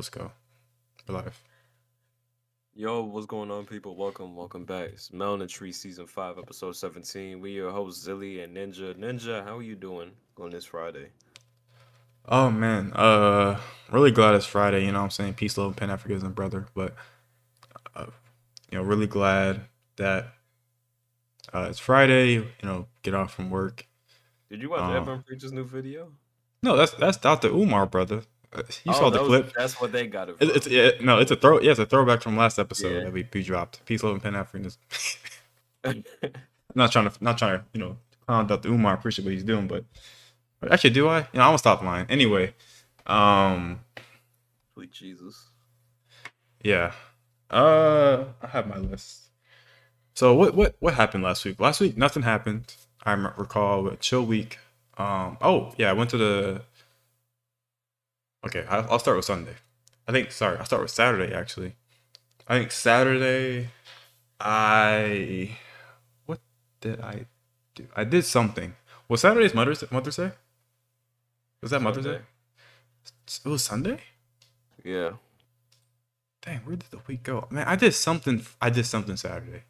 Let's go. We're live. Yo, what's going on, people? Welcome, welcome back. It's Melaninry Season 5, Episode 17. We your hosts, Zilly and Ninja. Ninja, how are you doing on this Friday? Oh man, uh, really glad it's Friday. You know what I'm saying? Peace, love, Pan Africanism, brother. But uh, you know, really glad that uh, it's Friday. You know, get off from work. Did you watch Um, Evan Preacher's new video? No, that's that's Dr. Umar, brother. Uh, You Oh, saw the clip. That's what they got it from. it's no, it's a throw. Yeah, it's a throwback from last episode Yeah. that we, we dropped. Peace, love, and Pan Africanism. Not trying to not trying to you know clown Dr. Umar. Appreciate what he's doing, but actually, do I? You know, I'm gonna stop lying. Anyway, um, Sweet Jesus. yeah, uh, I have my list. So what what what happened last week? Last week nothing happened. I recall a chill week. Um, oh yeah, I went to the. Okay, I'll start with Sunday. I think sorry, I'll start with Saturday actually. I think Saturday, I what did I do? I did something. Was Saturday's Mother's Mother's Day? Was that Mother's Day? It was Sunday. Yeah. Dang, where did the week go? Man, I did something. I did something Saturday.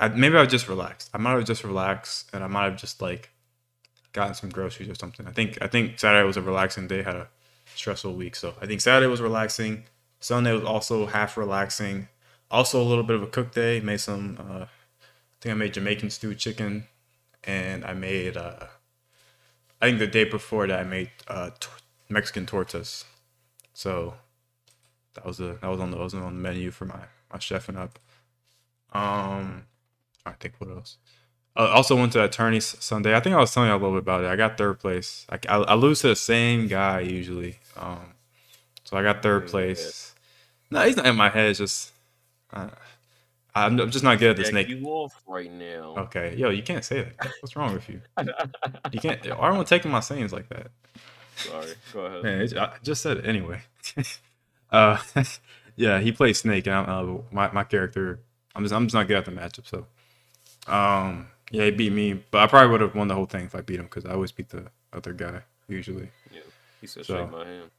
I maybe I was just relaxed. I might have just relaxed, and I might have just like gotten some groceries or something. I think I think Saturday was a relaxing day. Had a stressful week, so I think Saturday was relaxing. Sunday was also half relaxing. Also a little bit of a cook day. Made some. Uh, I think I made Jamaican stewed chicken, and I made. Uh, I think the day before that I made uh, t- Mexican tortas. So that was the that was on the was on the menu for my my chefing up. Um, I think what else? I also went to attorney S- Sunday. I think I was telling you a little bit about it. I got third place. I, I, I lose to the same guy usually. Um, so I got third place. No, he's not in my head. It's just uh, I'm, I'm just not good at the Jack snake. you off right now. Okay, yo, you can't say that. What's wrong with you? You can't. I don't want taking my sayings like that. Sorry. Go ahead. Man, it, I just said it anyway. uh, yeah, he plays Snake, and I, uh, my my character, I'm just I'm just not good at the matchup. So, um, yeah, he beat me, but I probably would have won the whole thing if I beat him because I always beat the other guy usually. Yeah. He said, So- shake my hand.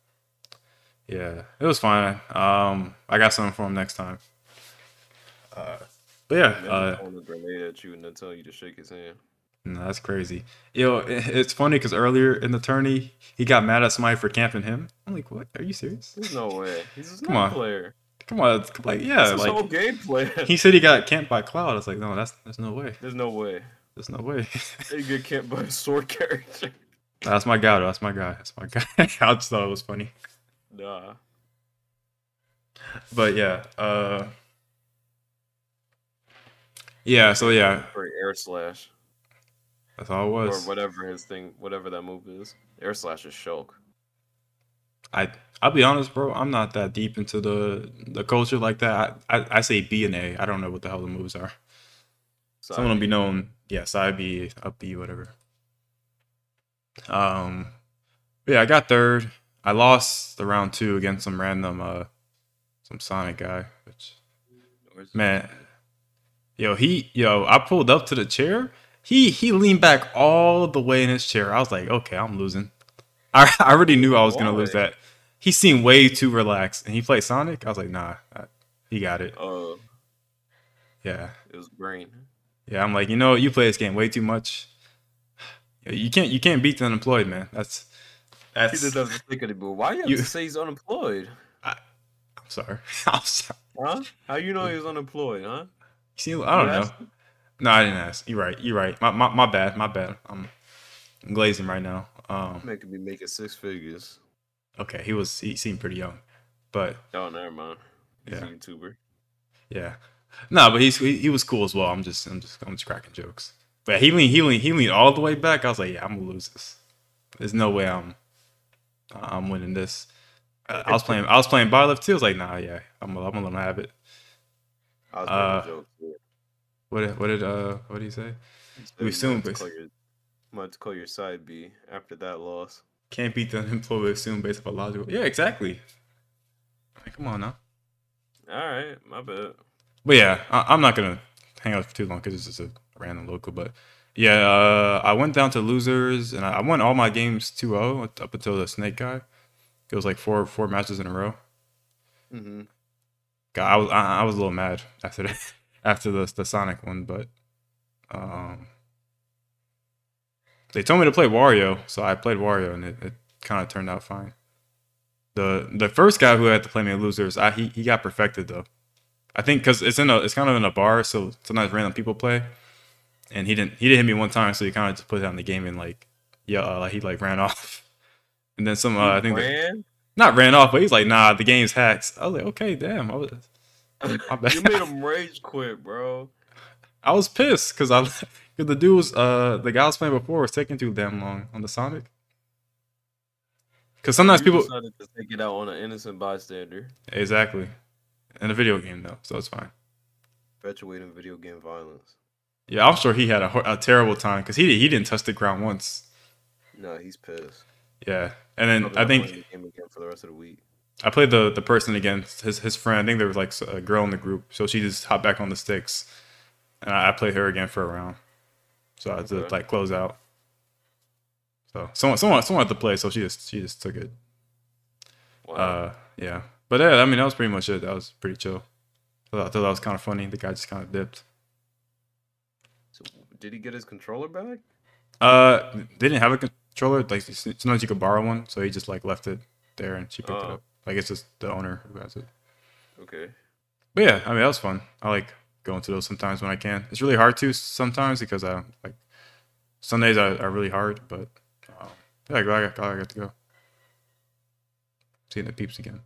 Yeah, it was fine. Um, I got something for him next time. Uh, but yeah, uh, throwing a grenade at you and then tell you to shake his hand. no, that's crazy. Yo, it- it's funny because earlier in the tourney, he got mad at somebody for camping him. I'm like, what? Are you serious? There's no way. He's a Come on. player. Come on, it's like yeah, That's his like whole gameplay. he said he got camped by Cloud. I was like, no, that's there's no way. There's no way. There's no way. They get camped by a sword character. that's my guy. though. That's my guy. That's my guy. I just thought it was funny. Nah. But yeah, uh, yeah. So yeah, For air slash. that's all it was. Or whatever his thing, whatever that move is. Air slash is Shulk. I I'll be honest, bro. I'm not that deep into the the culture like that. I I, I say B and A. I don't know what the hell the moves are. Some of them be known, yeah, side B, up B, whatever. Um, yeah, I got third. I lost the round two against some random, uh, some Sonic guy. Which man, yo, he, yo, I pulled up to the chair. He he leaned back all the way in his chair. I was like, okay, I'm losing. I I already knew I was gonna lose that. He seemed way too relaxed, and he played Sonic. I was like, nah, I- he got it. Uh, Yeah. it was green. Yeah, I'm like, you know, what? you play this game way too much. You can't, you can't beat the unemployed, man. That's, He that's. just doesn't think anymore. Why you have You- to say he's unemployed? I'm sorry. I'm sorry. Huh? How you know he's unemployed, huh? See, I don't You know. asked? No, I didn't ask. You're right. You're right. My, my, my bad. My bad. I'm, I'm glazing right now. Um. Making me making six figures. Okay. He was. He seemed pretty young, but Oh, never mind. He's Yeah. a YouTuber. yeah. No, but he's he, he was cool as well. I'm just I'm just I'm just cracking jokes. But he leaned he leaned he leaned all the way back. I was like, yeah, I'm gonna lose this. There's no way I'm I'm winning this. Uh, I was playing I was playing Byleth too. I was like, nah, yeah, I'm gonna, I'm gonna let him have it. I was Uh. What did, what did uh what did he say? We you assume might have to bas- call your- might have to call your side B after that loss. Can't beat the unemployed assume based on logical. Yeah, exactly. Like, come on now. All right, my bad. But yeah, I, I'm not gonna hang out for too long because it's just a random local. But yeah, uh, I went down to losers and I, I won all my games 2-0 up until the snake guy. It was like four four matches in a row. Mm-hmm. God, I was I, I was a little mad after the after the the Sonic one, but um, they told me to play Wario, so I played Wario, and it, it kind of turned out fine. The the first guy who had to play me losers, I he, he got perfected though. I think because it's in a it's kind of in a bar, so sometimes random people play, and he didn't he didn't hit me one time, so he kind of just put it on the game and like yeah, uh, like he like ran off, and then some uh, I think Ran? not ran off, but he's like nah, the game's hacks. I was like okay, damn, I was you made him rage quit, bro. I was pissed because I because the dude was uh the guy I was playing before was taking too damn long on the Sonic. Because sometimes You people decided to take it out on an innocent bystander, exactly in a video game though, so it's fine. perpetuating video game violence. Yeah, I'm sure he had a, a terrible time because he he didn't touch the ground once. No, he's pissed. Yeah, and then I think the game again for the rest of the week. I played the the person against his his friend. I think there was like a girl in the group, so she just hopped back on the sticks, and I, I played her again for a round. So I had to Okay. like close out. So someone someone someone had to play, so she just she just took it. Wow. Uh, yeah. But yeah, I mean, that was pretty much it. That was pretty chill. I thought, I thought that was kind of funny. The guy just kind of dipped. so, did he get his controller back? Uh, they didn't have a controller. Like sometimes you could borrow one, so he just like left it there, and she picked it Oh. up. Like it's just the owner who has it. Okay. But yeah, I mean, that was fun. I like going to those sometimes when I can. It's really hard to sometimes because I like Sundays are, are really hard, but um, yeah, glad I got, glad I got to go. Seeing the peeps again.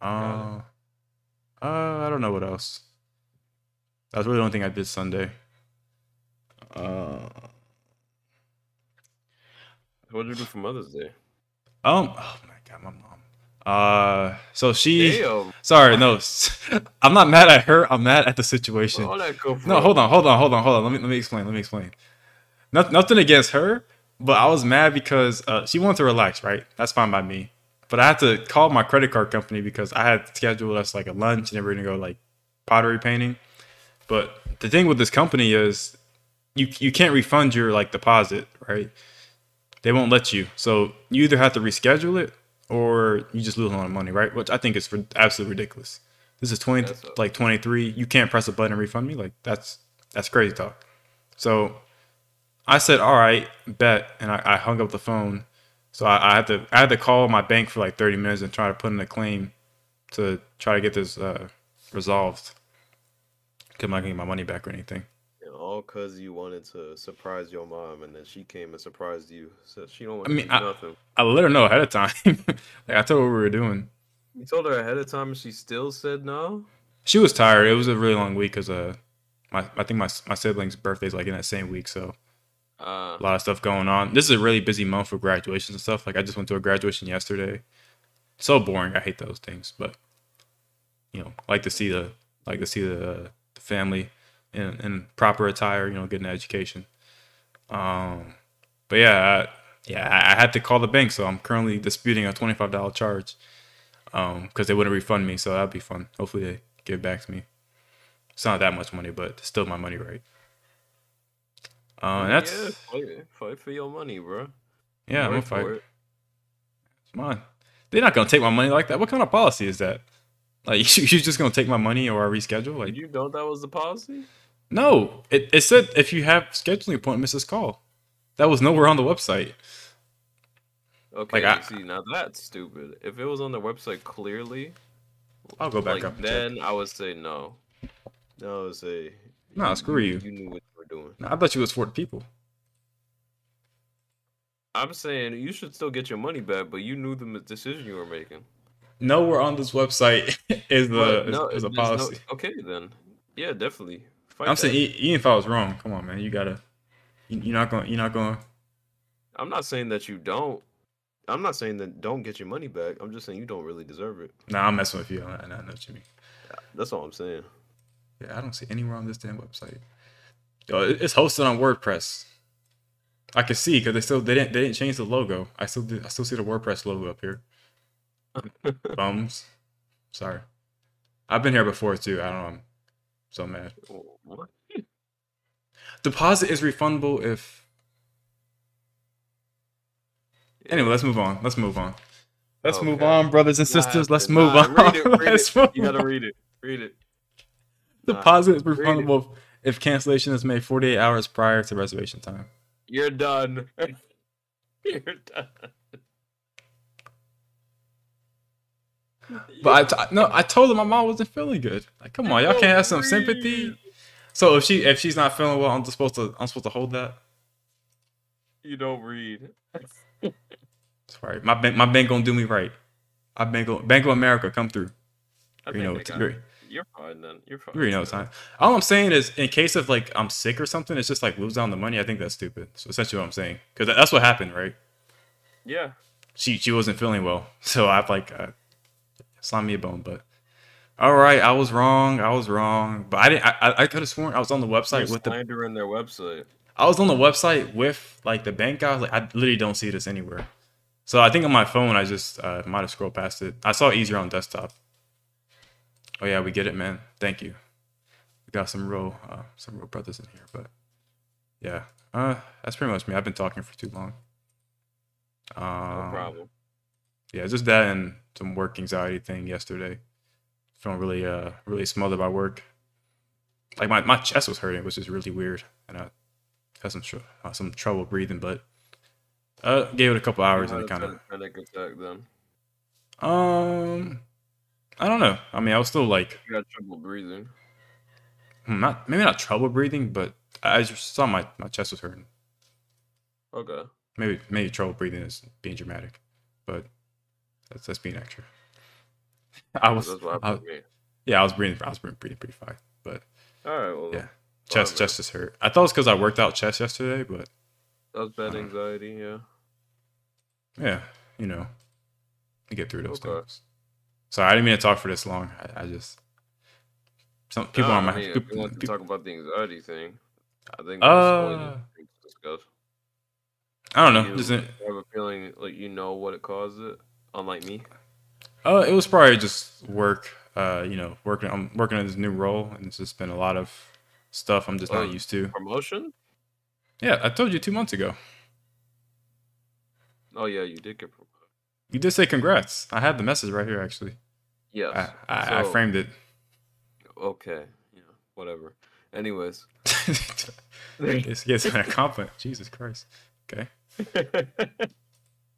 Uh, uh, I don't know what else. That's really the only thing I did Sunday. Uh, What did you do for Mother's Day? um, oh my god, my mom. Uh, so she. Damn. Sorry, no, I'm not mad at her. I'm mad at the situation. Where all that come from? No, hold on, hold on, hold on, hold on. Let me let me explain. Let me explain. Not, nothing against her, but I was mad because uh, she wanted to relax, right? That's fine by me. But I had to call my credit card company because I had scheduled us like a lunch and they were gonna go like pottery painting. But the thing with this company is you you can't refund your like deposit, right? They won't let you. So you either have to reschedule it or you just lose a lot of money, right? Which I think is for absolutely ridiculous. This is twenty like twenty three. You can't press a button and refund me. Like that's that's crazy talk. So I said, all right, bet, and I, I hung up the phone. So I, I had to I had to call my bank for like thirty minutes and try to put in a claim to try to get this uh, resolved. Cause I'm not getting my money back or anything. All cause you wanted to surprise your mom, and then she came and surprised you. So she don't want I to mean, do I- nothing. I let her know ahead of time. like I told her what we were doing. You told her ahead of time, and she still said no. She was tired. It was a really long week because uh, my I think my my siblings' birthdays like in that same week, so Uh, a lot of stuff going on. This is a really busy month for graduations and stuff. Like I just went to a graduation yesterday. So boring. I hate those things, but you know, like to see the like to see the, the family in, in proper attire. You know, getting an education. Um, but yeah, I, yeah, I, I had to call the bank, so I'm currently disputing a twenty five dollar charge. Um, because they wouldn't refund me, so that'd be fun. Hopefully they give it back to me. It's not that much money, but it's still my money, right? Uh, that's yeah, fight, fight for your money, bro. yeah, I'm gonna fight. it. Come on. They're not gonna take my money like that. What kind of policy is that? Like you, you're just gonna take my money or I reschedule? Like Did you know that was the policy? No. It, it said if you have scheduling appointments, just call. That was nowhere on the website. Okay, I- see, now that's stupid. If it was on the website clearly, I'll go back like, up and check. then I would say no. Then I would say, Nah, screw you. You knew what you were doing. I thought you was for the people. I'm saying you should still get your money back, but you knew the decision you were making. Nowhere on this website is the But is, is a there's no- policy. okay, then. Yeah, definitely. I'm that. saying even if I was wrong, come on, man, you gotta. You, you're not going. You're not going. I'm not saying that you don't. I'm not saying that don't get your money back. I'm just saying you don't really deserve it. Nah, I'm messing with you. I, I know what you mean. That's all I'm saying. Yeah, I don't see anywhere on this damn website. Yo, it's hosted on WordPress. I can see because they still they didn't they didn't change the logo. I still I still see the WordPress logo up here. Bums. Sorry. I've been here before too. I don't know. So mad. What? Deposit is refundable if. Anyway, let's move on. Let's move on. Let's move on, brothers and Nah, sisters. Let's nah, move on. Read it, read Let's it. move You gotta on. read it. Read it. Deposit is Nah, it. refundable if cancellation is made 48 hours prior to reservation time. You're done. You're done. But I t- no, I told her my mom wasn't feeling good. Like, come on, y'all can't have some sympathy. So if she if she's not feeling well, I'm just supposed to I'm supposed to hold that. You don't read. Sorry, my bank my bank gonna do me right. I bank Bank of America come through. I You know, they got great. You're fine then. You're fine. You know time. All I'm saying is, in case of like I'm sick or something, it's just like lose down the money. I think that's stupid. So essentially, what I'm saying, because that's what happened, right? Yeah. She she wasn't feeling well, so I've like uh, slammed me a bone. But all right, I was wrong. I was wrong. But I didn't. I I, could have sworn I was on the You're website with the. slandering their website. I was on the website with like the bank guy. Like I literally don't see this anywhere. So I think on my phone, I just uh, might have scrolled past it. I saw it easier on desktop. Oh yeah, we get it, man. Thank you. We got some real, uh, some real brothers in here, but yeah, uh, that's pretty much me. I've been talking for too long. No Um, problem. Yeah, just that and some work anxiety thing yesterday. Feeling really, uh, really smothered by work. Like my, my chest was hurting, which is really weird, and I had some uh, some trouble breathing, but uh, gave it a couple hours and it kind of panic attack then. um, I don't know. I mean, I was still like You got trouble breathing. hmm, not maybe not trouble breathing, but I just saw my my chest was hurting. Okay. Maybe maybe trouble breathing is being dramatic, but that's that's being extra. I was, I, me. yeah, I was breathing. I was breathing pretty pretty fine, but All right. Well, Yeah. Chest man. chest just hurt. I thought it was because I worked out chest yesterday, but that was bad anxiety. Yeah. yeah, you know, you get through those Okay. things. Sorry, I didn't mean to talk for this long. I, I just some people Nah, on my I mean, people, want to people- talk about the anxiety thing, I think that's Uh, to discuss. I don't know. You uh, have a feeling like you know what it caused it, unlike me. uh, it was probably just work. Uh, you know, working. I'm working in this new role, and it's just been a lot of stuff I'm just Oh, not used to. Promotion? Yeah, I told you two months ago. Oh yeah, you did get promoted. You did say congrats. I had the message right here, actually. Yes. I, I, I framed it. Okay. Yeah. Whatever. Anyways. it's gets a compliment. Jesus Christ. Okay.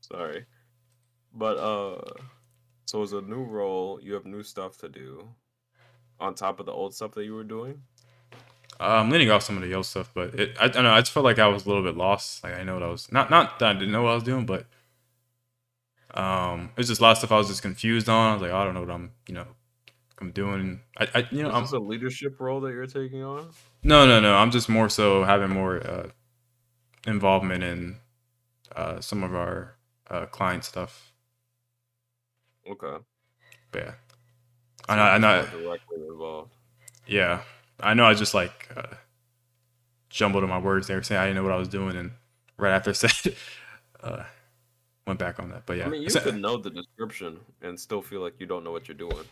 Sorry. But uh so it's a new role, you have new stuff to do on top of the old stuff that you were doing? Uh, I'm leaning off some of the Yo stuff, but it, I, I don't know. I just felt like I was a little bit lost. Like I know what I was not not that I didn't know what I was doing, but um, it's just a lot of stuff I was just confused on. I was like, oh, I don't know what I'm, you know, I'm doing. I, I you know, Is I'm, this a leadership role that you're taking on? no, no, no. I'm just more so having more uh, involvement in uh, some of our uh, client stuff. Okay. But yeah, So I know, I know. directly involved. Yeah, I know. I just like uh, jumbled in my words there, saying I didn't know what I was doing, and right after I said, uh, went back on that. But yeah, I mean, you could know the description and still feel like you don't know what you're doing.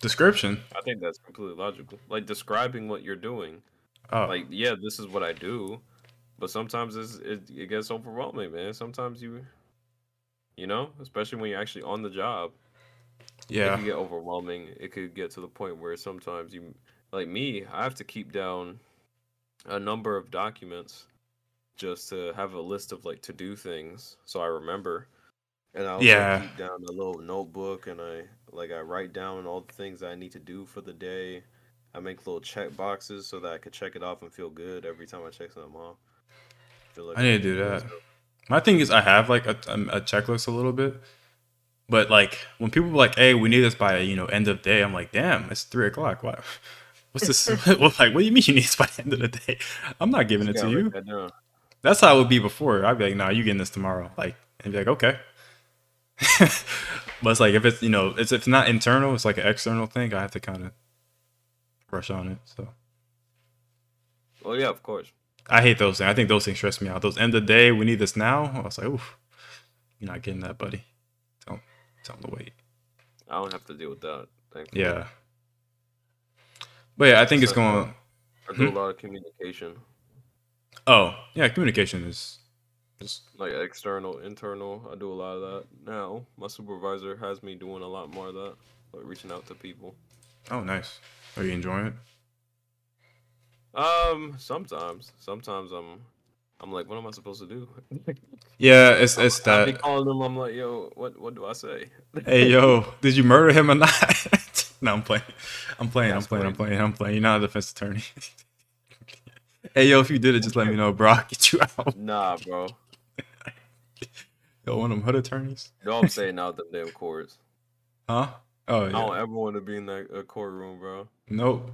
description. I think that's completely logical. Like describing what you're doing. Oh, Like, yeah, this is what I do, but sometimes it's, it it gets overwhelming, man. Sometimes you, you know, especially when you're actually on the job, it yeah, can get overwhelming. It could get to the point where sometimes you, like me, I have to keep down a number of documents just to have a list of like to do things so I remember. And I also Yeah. keep down a little notebook and I like I write down all the things I need to do for the day. I make little check boxes so that I could check it off and feel good every time I check something off. Like I need to do that. My thing is, I have like a, a, a checklist a little bit, but like when people are like, "Hey, we need this by you know end of day," I'm like, "Damn, it's three o'clock. What? What's this? well, like, what do you mean you need this by the end of the day? I'm not giving it to you." that. That's how it would be before. I'd be like, "Nah, you getting this tomorrow?" Like, and be like, "Okay." but it's like if it's you know it's if it's not internal, it's like an external thing. I have to kind of rush on it. So Oh yeah, of course. I hate those things. I think those things stress me out. Those end of the day, we need this now. I was like, "Oof, you're not getting that, buddy. Them to wait." I don't have to deal with that. Thankfully. Yeah. But yeah, I think it's going. I do a Hmm? lot of communication. Oh, yeah, communication is Just like external, internal. I do a lot of that now. My supervisor has me doing a lot more of that, like reaching out to people. oh, nice. Are you enjoying it? Um, sometimes, sometimes I'm, I'm like, what am I supposed to do? Yeah, it's it's I be that. calling them. I'm like, yo, what, what do I say? Hey, yo, did you murder him or not? no, I'm playing. I'm playing. I'm playing. I'm playing. I'm playing. You're not a defense attorney. hey, yo, if you did it, just let me know, bro. I'll get you out. Nah, bro. Yo, one of them hood attorneys. No, I'm saying out them damn courts. Huh? Oh yeah. I don't ever want to be in that uh, courtroom, bro. Nope.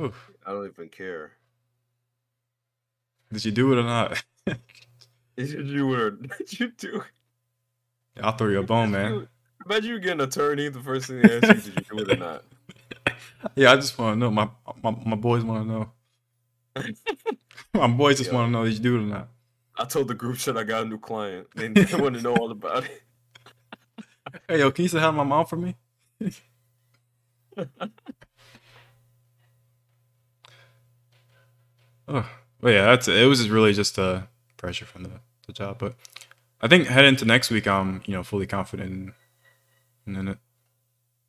Oof. I don't even care. Did you do it or not? Did you or did you do? It? I'll throw you a bone, man. Imagine you get an attorney. The first thing they ask you, did you do it or not? Yeah, I just want to know. My my, my boys want to know. my boys just want to know did you do it or not. I told the group chat I got a new client. They, they want to know all about it. Hey, yo, can you say hi to my mom for me? oh, but yeah, that's it. Was really just uh, pressure from the, the job, but I think heading into next week, I'm you know fully confident in, in it.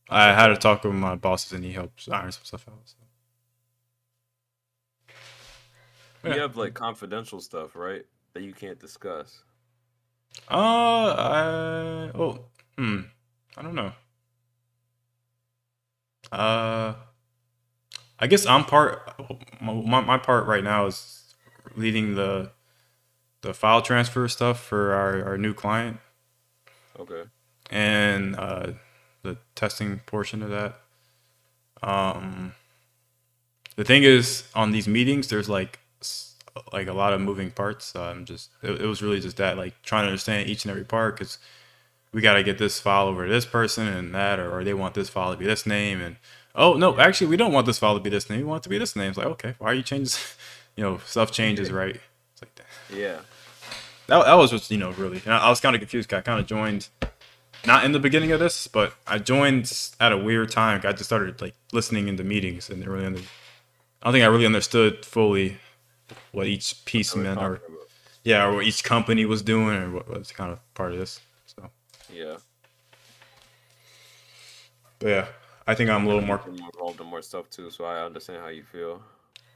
I had a talk with my bosses, and he helps iron some stuff out. So. You Yeah. have like confidential stuff, right? That you can't discuss. Uh, I oh, hmm, I don't know. Uh, I guess I'm part. My my part right now is leading the the file transfer stuff for our our new client Okay. and uh, the testing portion of that. Um, the thing is, on these meetings, there's like like a lot of moving parts. So I'm just it, it was really just that like trying to understand each and every part because we got to get this file over to this person and that, or, or they want this file to be this name and oh no, actually we don't want this file to be this name. We want it to be this name. It's like okay, why are you changing? You know, stuff changes, right? It's like that Yeah. that, that was just you know really and I, I was kind of confused i kind of joined not in the beginning of this but i joined at a weird time i just started like listening into meetings and really under, i don't think i really understood fully what each piece meant or yeah or what each company was doing or what was kind of part of this so Yeah. but yeah i think i'm a little more involved in more stuff too, so I understand how you feel.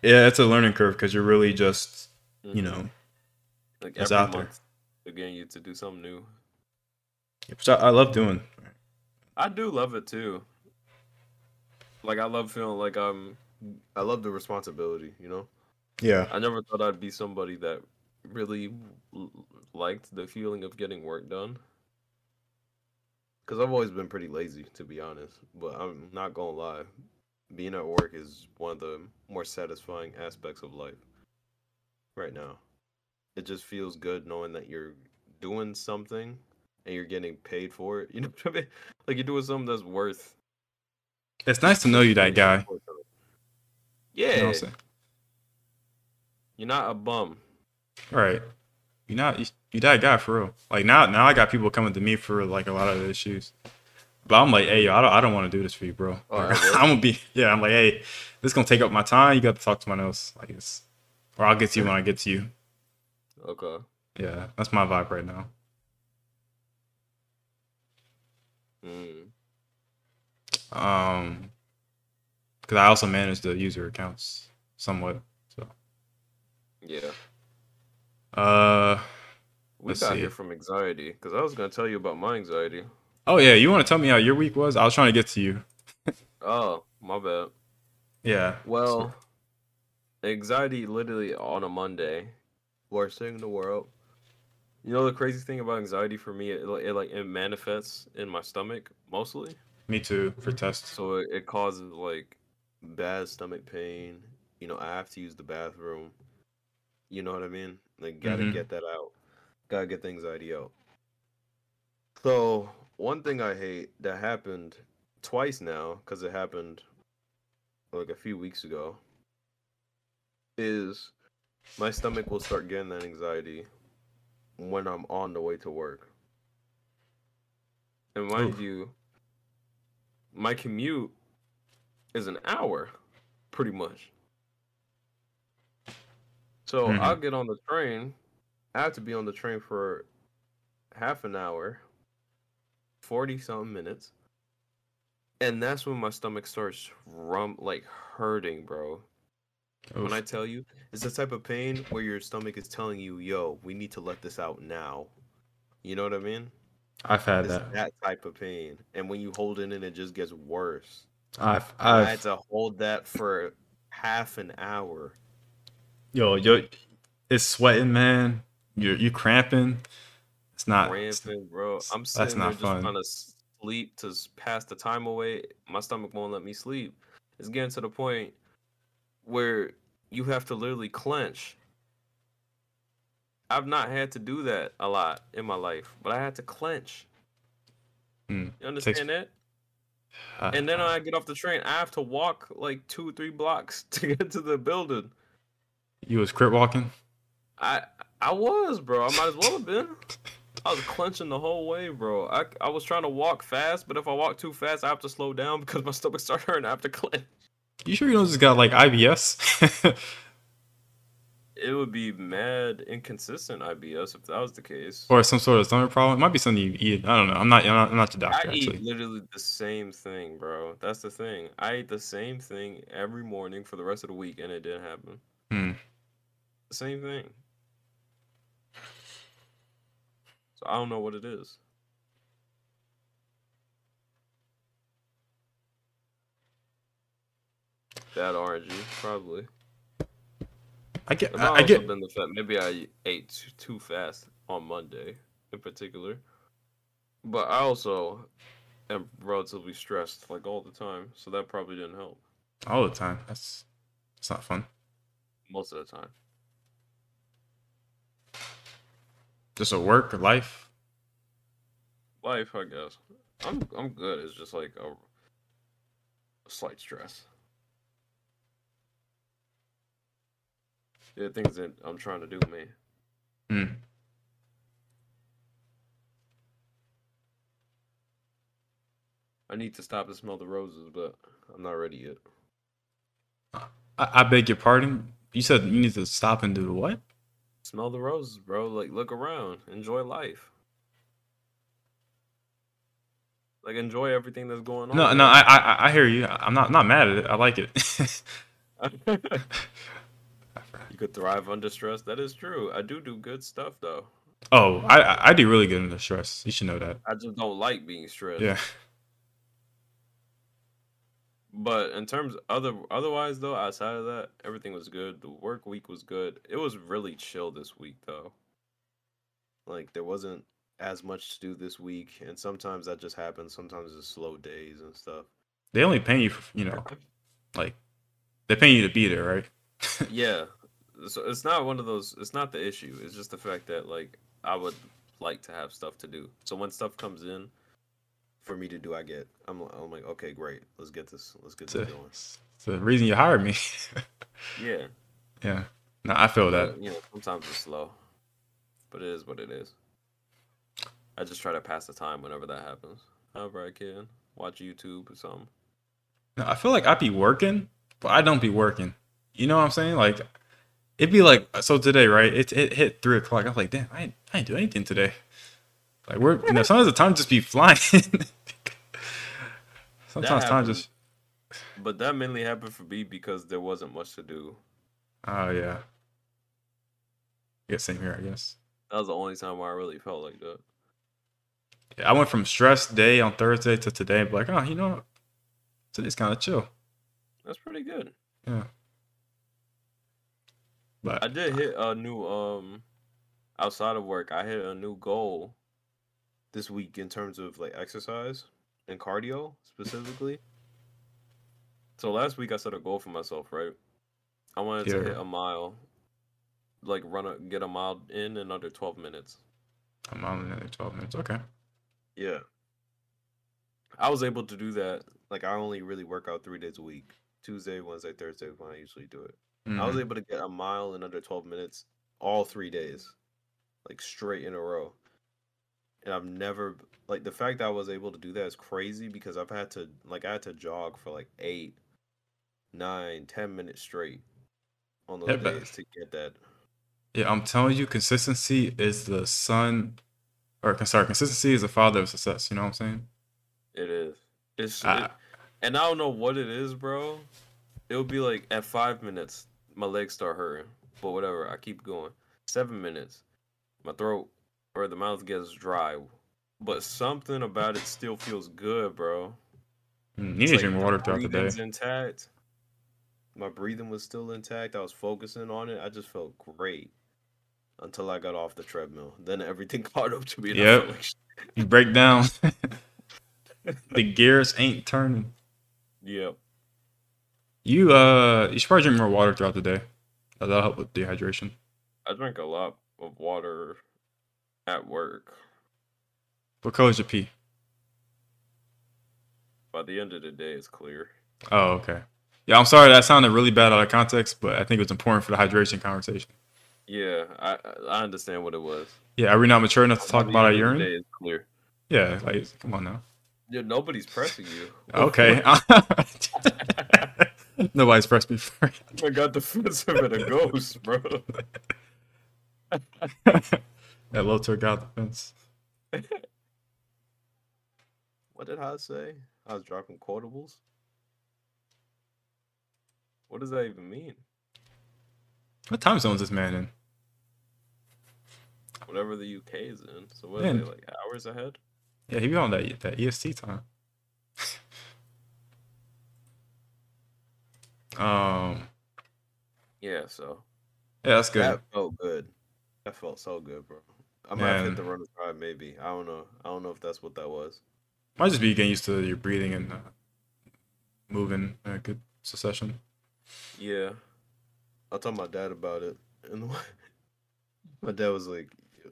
Yeah it's a learning curve because you're really just you Mhm. know like it's out there. they're getting you to do something new. which I, I love doing I do love it too. Like I love feeling like I'm. I love the responsibility. You know. yeah I never thought I'd be somebody that really liked the feeling of getting work done. Because I've always been pretty lazy, to be honest. But I'm not gonna lie, being at work is one of the more satisfying aspects of life. Right now, it just feels good knowing that you're doing something and you're getting paid for it. You know what I mean? Like you're doing something that's worth. it's nice to know you that guy Yeah, you know what i'm saying you're not a bum. Right. You're not you, you that guy for real. Like now now I got people coming to me for like a lot of the issues. But I'm like, hey yo, I don't I don't want to do this for you, bro. Oh, Like, I would. I'm gonna be yeah, I'm like, hey, this is gonna take up my time. You got to talk to someone else. Like it's or I'll get to you when I get to you. Okay. Yeah, that's my vibe right now. Mm. Um because I also manage the user accounts somewhat. So Yeah. uh We got see. here from anxiety because I was gonna tell you about my anxiety. Oh yeah, you wanna tell me how your week was? I was trying to get to you. Oh, my bad. Yeah. Well, anxiety literally on a Monday, worst thing in the world. You know the crazy thing about anxiety for me, it, like- it like it manifests in my stomach mostly. Me too for tests. So it, it causes like bad stomach pain. You know, I have to use the bathroom. You know what I mean? Like, gotta Mhm. get that out. Gotta get the anxiety out. So one thing I hate that happened twice now, because it happened like a few weeks ago, is my stomach will start getting that anxiety when I'm on the way to work. And mind Oof. you, my commute is an hour, pretty much. So Mhm. I'll get on the train. I have to be on the train for half an hour, forty something minutes, and that's when my stomach starts rum like hurting, bro. Oh, when I tell you, it's the type of pain where your stomach is telling you, "Yo, we need to let this out now." You know what I mean? I've had It's that. that type of pain, and when you hold it in, it just gets worse. I've I had I've to hold that for half an hour. yo yo, it's sweating, man. You're you cramping. It's not. Ramping, bro. I'm that's sitting there just trying fun. to sleep to pass the time away. My stomach won't let me sleep. It's getting to the point where you have to literally clench. I've not had to do that a lot in my life, but I had to clench. Mm, You takes. understand that? Uh, And then uh, I get off the train, I have to walk like two, three blocks to get to the building. you was crit walking. I I was, bro. I might as well have been. I was clenching the whole way, bro. I, I was trying to walk fast, but if I walk too fast, I have to slow down because my stomach started hurting. I have to clench. You sure you don't just got like IBS? It would be mad inconsistent IBS if that was the case. or some sort of stomach problem? It might be something you eat. I don't know. I'm not. I'm not, I'm not the I doctor eat literally the same thing, bro. That's the thing. I eat the same thing every morning for the rest of the week, and it didn't happen. Hmm. Same thing. So I don't know what it is. That orangey, probably. I get. I, I get. been the fact maybe I ate too, too fast on Monday in particular. But I also am relatively stressed like all the time, so that probably didn't help all the time. That's. It's not fun. most of the time. Just a work or life. Life, I guess. I'm I'm good. It's just like a, a slight stress. Yeah, things that I'm trying to do, me. Hmm. I need to stop and smell the roses, but I'm not ready yet. I, I beg your pardon. You said you need to stop and do what? Smell the roses, bro. Like look around, enjoy life. Like enjoy everything that's going on. No, no. I, I, I hear you. I'm not, not mad at it. I like it. you could thrive under stress. That is true. I do do good stuff though. oh, I, I- I do really good under stress. You should know that. I just don't like being stressed. Yeah. But in terms other otherwise though, outside of that, everything was good. The work week was good. It was really chill this week though. Like there wasn't as much to do this week, and sometimes that just happens. Sometimes it's slow days and stuff. They only pay you, for, you know, like they pay you to be there, right? Yeah. So it's not one of those it's not the issue. It's just the fact that like I would like to have stuff to do. So when stuff comes in for me to do, I get I'm I'm like, okay, great. Let's get this let's get this going. it's the reason you hired me. Yeah. yeah. No, I feel that. You know, sometimes it's slow. But it is what it is. I just try to pass the time whenever that happens. However I can. Watch YouTube or something. No, I feel like I'd be working, but I don't be working. You know what I'm saying? Like it'd be like so today, right? It it hit three o'clock. I was like, damn, I ain't, I ain't do anything today. Like we're you know sometimes the time just be flying. sometimes time just But that mainly happened for me because there wasn't much to do. oh yeah. Yeah, same here, I guess. That was the only time where I really felt like that. Yeah, I went from stress day on Thursday to today, like, oh, you know, what? today's kind of chill. That's pretty good. Yeah. But I did hit a new um outside of work, I hit a new goal this week in terms of like exercise and cardio specifically. So last week I set a goal for myself, right? I wanted to hit a mile, like run a get a mile in in under twelve minutes. I'm on another 12 minutes. Okay. Yeah. I was able to do that. Like I only really work out three days a week. Tuesday, Wednesday, Thursday is when I usually do it. I was Mhm. able to get a mile in under 12 minutes all three days, like straight in a row. And I've never like the fact that I was able to do that is crazy because I've had to like I had to jog for like eight, nine, ten minutes straight on those Yeah, days to get that. Yeah, I'm telling you, consistency is the son, or sorry, consistency is the father of success. You know what I'm saying? It is. It's it, and I don't know what it is, bro. It'll be like at five minutes, my legs start hurting, but whatever. I keep going. Seven minutes, my throat or the mouth gets dry, but something about it still feels good, bro. Mm, You need to drink water throughout the day. intact. My breathing was still intact. I was focusing on it. I just felt great until I got off the treadmill. Then everything caught up to me. Yep. like, You break down. the gears ain't turning. yep. You uh, you should probably drink more water throughout the day. That'll help with dehydration. I drink a lot of water at work. What color's your pee? By the end of the day, it's clear. Oh, okay. Yeah, I'm sorry that sounded really bad out of context, but I think it was important for the hydration conversation. Yeah, I I understand what it was. Yeah, are we not mature enough to talk about our end of the urine? day, it's clear. Yeah, like come on now. Yeah, nobody's pressing you. Okay. Nobody's pressed me for I got defensive and a ghost, bro. that low took out the fence. What did I say? I was dropping quotables. What does that even mean? What time zone is this man in? Whatever the UK is in. So what are Man. they like hours ahead? Yeah, he be on that that EST time. um, Yeah, so yeah, that's good. that felt good. That felt so good, bro. I might have hit the runner's high, maybe. I don't know. I don't know if that's what that was. Might just be getting used to your breathing and uh, moving in a good succession. Yeah. I told my dad about it. And my dad was like,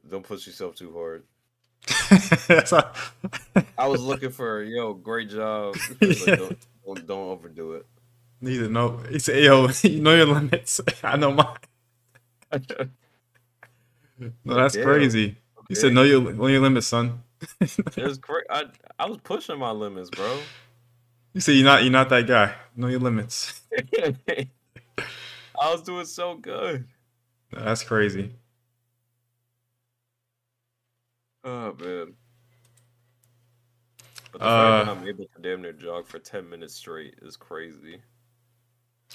Don't push yourself too hard. I was looking for yo, great job. Like, Yeah. don't, don't don't overdo it. Neither no. He said, "Yo, you know your limits. I know mine." No, that's Damn, crazy. You said. "Know your know your limits, son." It was great. I I was pushing my limits, bro. you said, "You're not you're not that guy. Know your limits." I was doing so good. No, that's crazy. Oh man. But the Uh, fact that I'm able to damn near jog for ten minutes straight is crazy.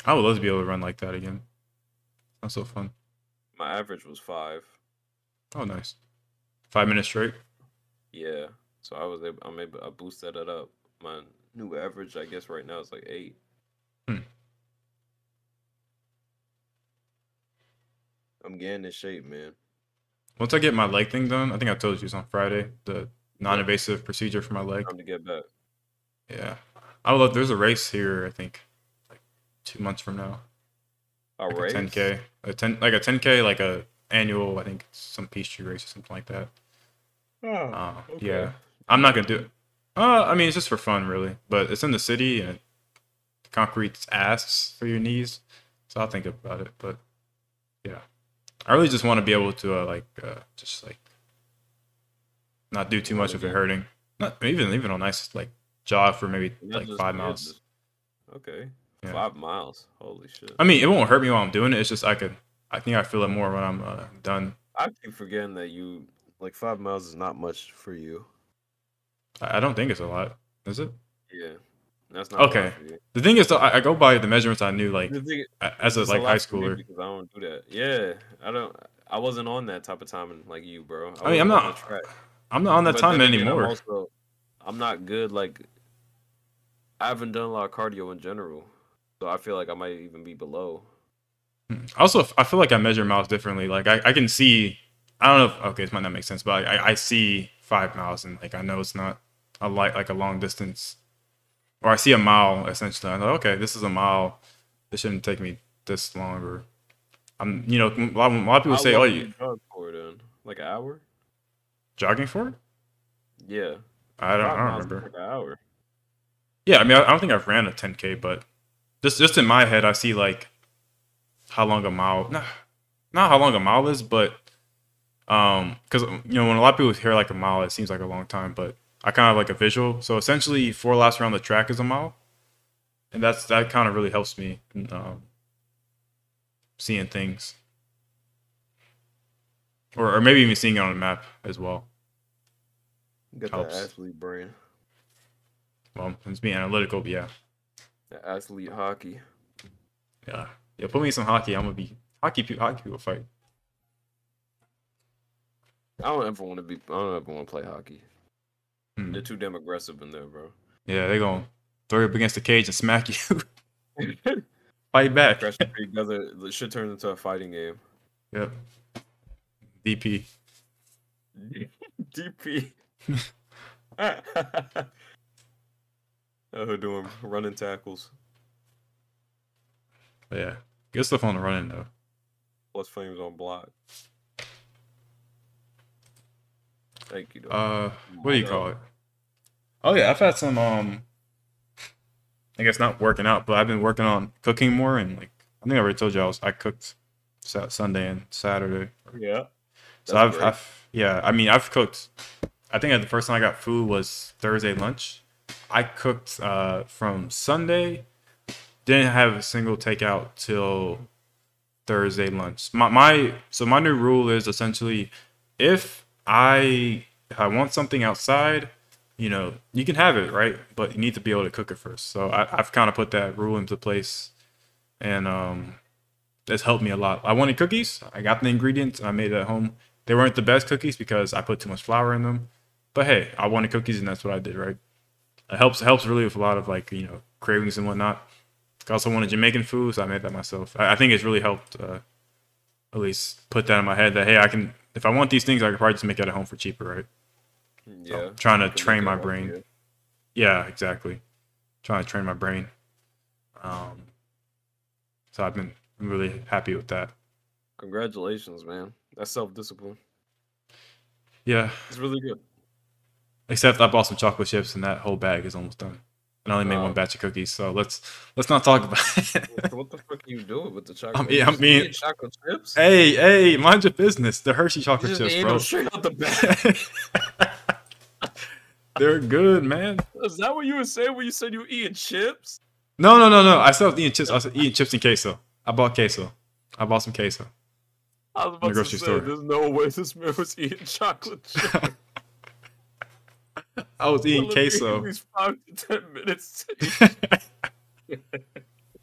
I would love to be able to run like that again. That's so fun. My average was five. Oh, nice. Five minutes straight. Yeah. So I was able I'm able I boosted it up. My new average I guess right now is like eight. Hmm. I'm getting in shape, man. Once I get my leg thing done, I think I told you it's on Friday. The non-invasive procedure for my leg. Time to get back. Yeah, I love. There's a race here. I think like two months from now. A Like race? a 10k, a 10 like a 10k, like a annual. I think it's some Peachtree race or something like that. Oh, Uh, okay. Yeah, I'm not gonna do it. Uh, I mean, it's just for fun, really. But it's in the city and concrete asks for your knees, so I'll think about it. But yeah, I really just want to be able to uh, like uh, just like not do too much of it hurting. Not even even a nice like jog for maybe like five miles. Okay. Yeah. Five miles. Holy shit. I mean, it won't hurt me while I'm doing it. It's just I could. I think I feel it more when I'm uh, done. I keep forgetting that you like five miles is not much for you. I I don't think it's a lot. Is it? Yeah. That's not Okay. The thing is, though, I, I go by the measurements I knew, like as a like lot high schooler. because I don't do that. Yeah. I don't I wasn't on that type of timing like you, bro. I mean, I'm not. I'm not on that But again, anymore. I'm also I'm not good like I haven't done a lot of cardio in general. So I feel like I might even be below. Also, I feel like I measure miles differently. Like I, I can see. I don't know. If, okay, this might not make sense, but I, I see five miles and like I know it's not a light like a long distance, or I see a mile essentially. I'm like, okay, this is a mile. This shouldn't take me this long. Or I'm, you know, a lot, a lot of people say, oh, you jog for then? Like an hour? jogging for it? Yeah. I don't, I don't remember. Like an hour. Yeah, I mean, I, I don't think I've ran a 10k, but just just in my head, I see like how long a mile, not not how long a mile is, but um, because you know when a lot of people hear like a mile, it seems like a long time, but I kind of like a visual. So essentially, four laps around the track is a mile, and that's that kind of really helps me um, seeing things. or or maybe even seeing it on a map as well. Got Helps. that athlete brain, Well, it's being analytical, but yeah, that athlete hockey. yeah, yeah. Put me in some hockey. I'm gonna be hockey. pe- Hockey people fight. I don't ever want to be. I don't ever want to play hockey. Hmm. They're too damn aggressive in there, bro. Yeah, they gonna throw you up against the cage and smack you. Fight back. Together. It should turn into a fighting game. Yep. DP. DP. oh, doing running tackles. But yeah, good stuff on the running though. Plus flames on block. Thank you. Though. Uh, what do you call it? Oh yeah, I've had some um. I guess not working out, but I've been working on cooking more and like I think I already told you I was I cooked Sa- Sunday and Saturday. yeah. So I've. I've yeah, I mean I've cooked. I think the first time I got food was Thursday lunch. I cooked uh, from Sunday. Didn't have a single takeout till Thursday lunch. My my so my new rule is essentially if I if I want something outside, you know, you can have it, right? But you need to be able to cook it first. So I, I've kind of put that rule into place, and um, that's helped me a lot. I wanted cookies. I got the ingredients I made it at home. They weren't the best cookies because I put too much flour in them. But hey, I wanted cookies and that's what I did, right? It helps it helps really with a lot of like, you know, cravings and whatnot. I also wanted Jamaican food, so I made that myself. I, I think it's really helped uh, at least put that in my head that hey, I can if I want these things, I could probably just make it at home for cheaper, right? Yeah. trying to train my brain. yeah. Yeah, exactly. Trying to train my brain. Um, so I've been I'm really happy with that. Congratulations, man. That's self discipline. Yeah, It's really good. Except I bought some chocolate chips and that whole bag is almost done. And I only made one um, batch of cookies, so let's let's not talk about it. What the fuck are you doing with the chocolate? yeah, You I mean- chocolate chips. hey, hey, mind your business. The Hershey chocolate chips, bro. straight out the bag. They're good, man. Is that what you were saying when you said you were eating chips? No, no, no, no. I still eating chips. I was eating chips and queso. I bought queso. I bought some queso. I was about to grocery say, store. there's no way this man was eating chocolate chips. I was eating queso. five to ten minutes.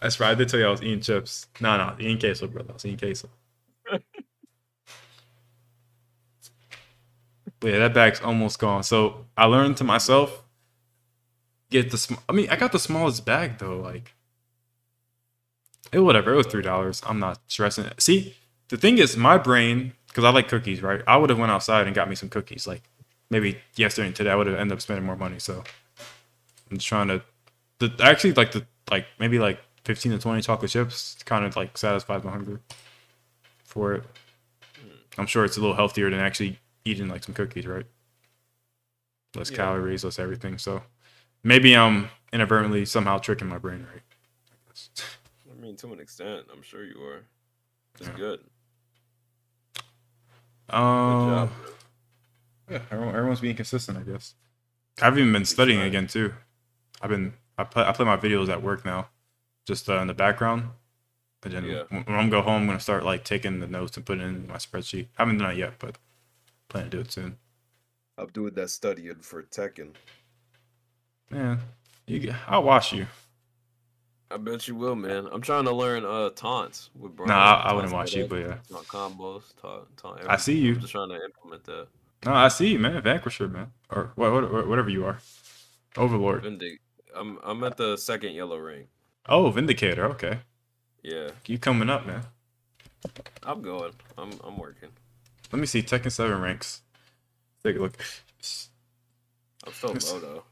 That's right. I did tell you I was eating chips. No, no, eating queso, brother. I was eating queso. Yeah, that bag's almost gone. So I learned to myself get the. Sm- I mean, I got the smallest bag though. Like, it whatever. It was three dollars. I'm not stressing. See, the thing is, my brain because I like cookies, right? I would have went outside and got me some cookies. Like maybe yesterday and today, I would have ended up spending more money. So I'm just trying to. The actually like the like maybe like 15 to 20 chocolate chips kind of like satisfies my hunger for it. I'm sure it's a little healthier than actually eating like some cookies, right? Less Yeah. calories, less everything. So maybe I'm inadvertently somehow tricking my brain, right? I mean, to an extent, I'm sure you are. It's Yeah. good. Good Um, job. Yeah, everyone, everyone's being consistent, I guess. I've even been studying again too. I've been I play I play my videos at work now, just uh, in the background. And then Yeah. when when I'm go home, I'm gonna start like taking the notes and putting it in my spreadsheet. I haven't done it yet, but plan to do it soon. I'm doing that studying for Tekken. Yeah, you. g- I'll watch you. I bet you will, man. I'm trying to learn uh taunts with Brian. Nah, I, I wouldn't watch you, but yeah. us, Taunt combos, taunt, taunt I see you. I'm just trying to implement that. No, I see you, man. Vanquisher, man, or what, what, whatever you are. Overlord. Vindic. I'm I'm at the second yellow ring. Oh, Vindicator. Okay, Yeah, you coming up, man. I'm going. I'm I'm working. Let me see Tekken Seven ranks. Take a look. I'm still low though.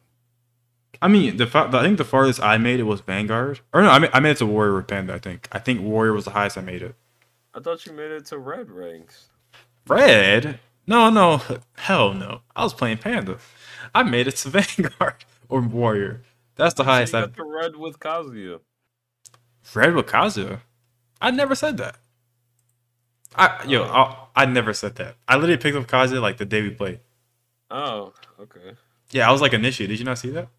I mean, the, fa- I think the farthest I made it was Vanguard. Or no, I mean I made it to Warrior with Panda. I think. I think Warrior was the highest I made it. I thought you made it to red ranks. Red? No, no, hell no. I was playing Panda. I made it to Vanguard or Warrior. That's the So highest you I've. got the red with Kazuya. Red with Kazuya. I never said that. I yo, Oh. I, I never said that. I literally picked up Kazuya like the day we played. Oh, okay. Yeah, I was like initiated. Did you not see that?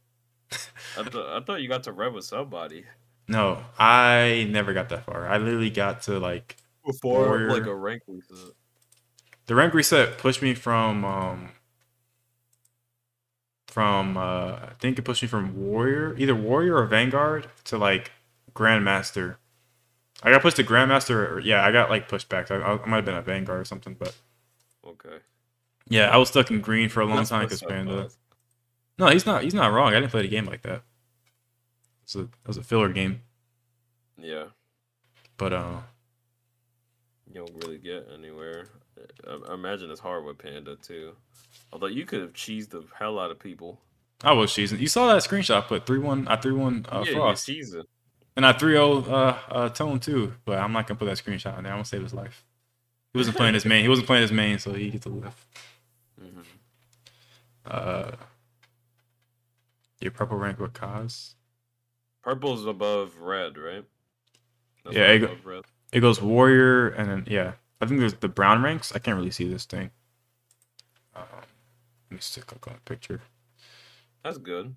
I thought I thought you got to red with somebody No, I never got that far. I literally got to like before Warrior. like a rank reset. The rank reset pushed me from um from uh I think it pushed me from warrior, either warrior or vanguard to like grandmaster. I got pushed to grandmaster. Or, yeah, I got like pushed back. I, I might have been a vanguard or something, but Okay. yeah, I was stuck in green for a long That's time because Panda. No, he's not. He's not wrong. I didn't play the game like that. So that was a filler game, Yeah. but uh, You don't really get anywhere. I, imagine it's hard with Panda too. Although you could have cheesed the hell out of people. I was cheesing. You saw that screenshot? I put three one. I three one uh, yeah, Frost, you're and I three zero uh, uh Tone too. But I'm not gonna put that screenshot in there. I'm gonna save his life. He wasn't playing his main. He wasn't playing his main, so he gets a lift. hmm Uh, your purple rank with Kaz. Purple's above red, right? That's Yeah, it go- above red. It goes warrior, and then yeah, I think there's the brown ranks. I can't really see this thing. Um, let me stick click on a picture. That's good.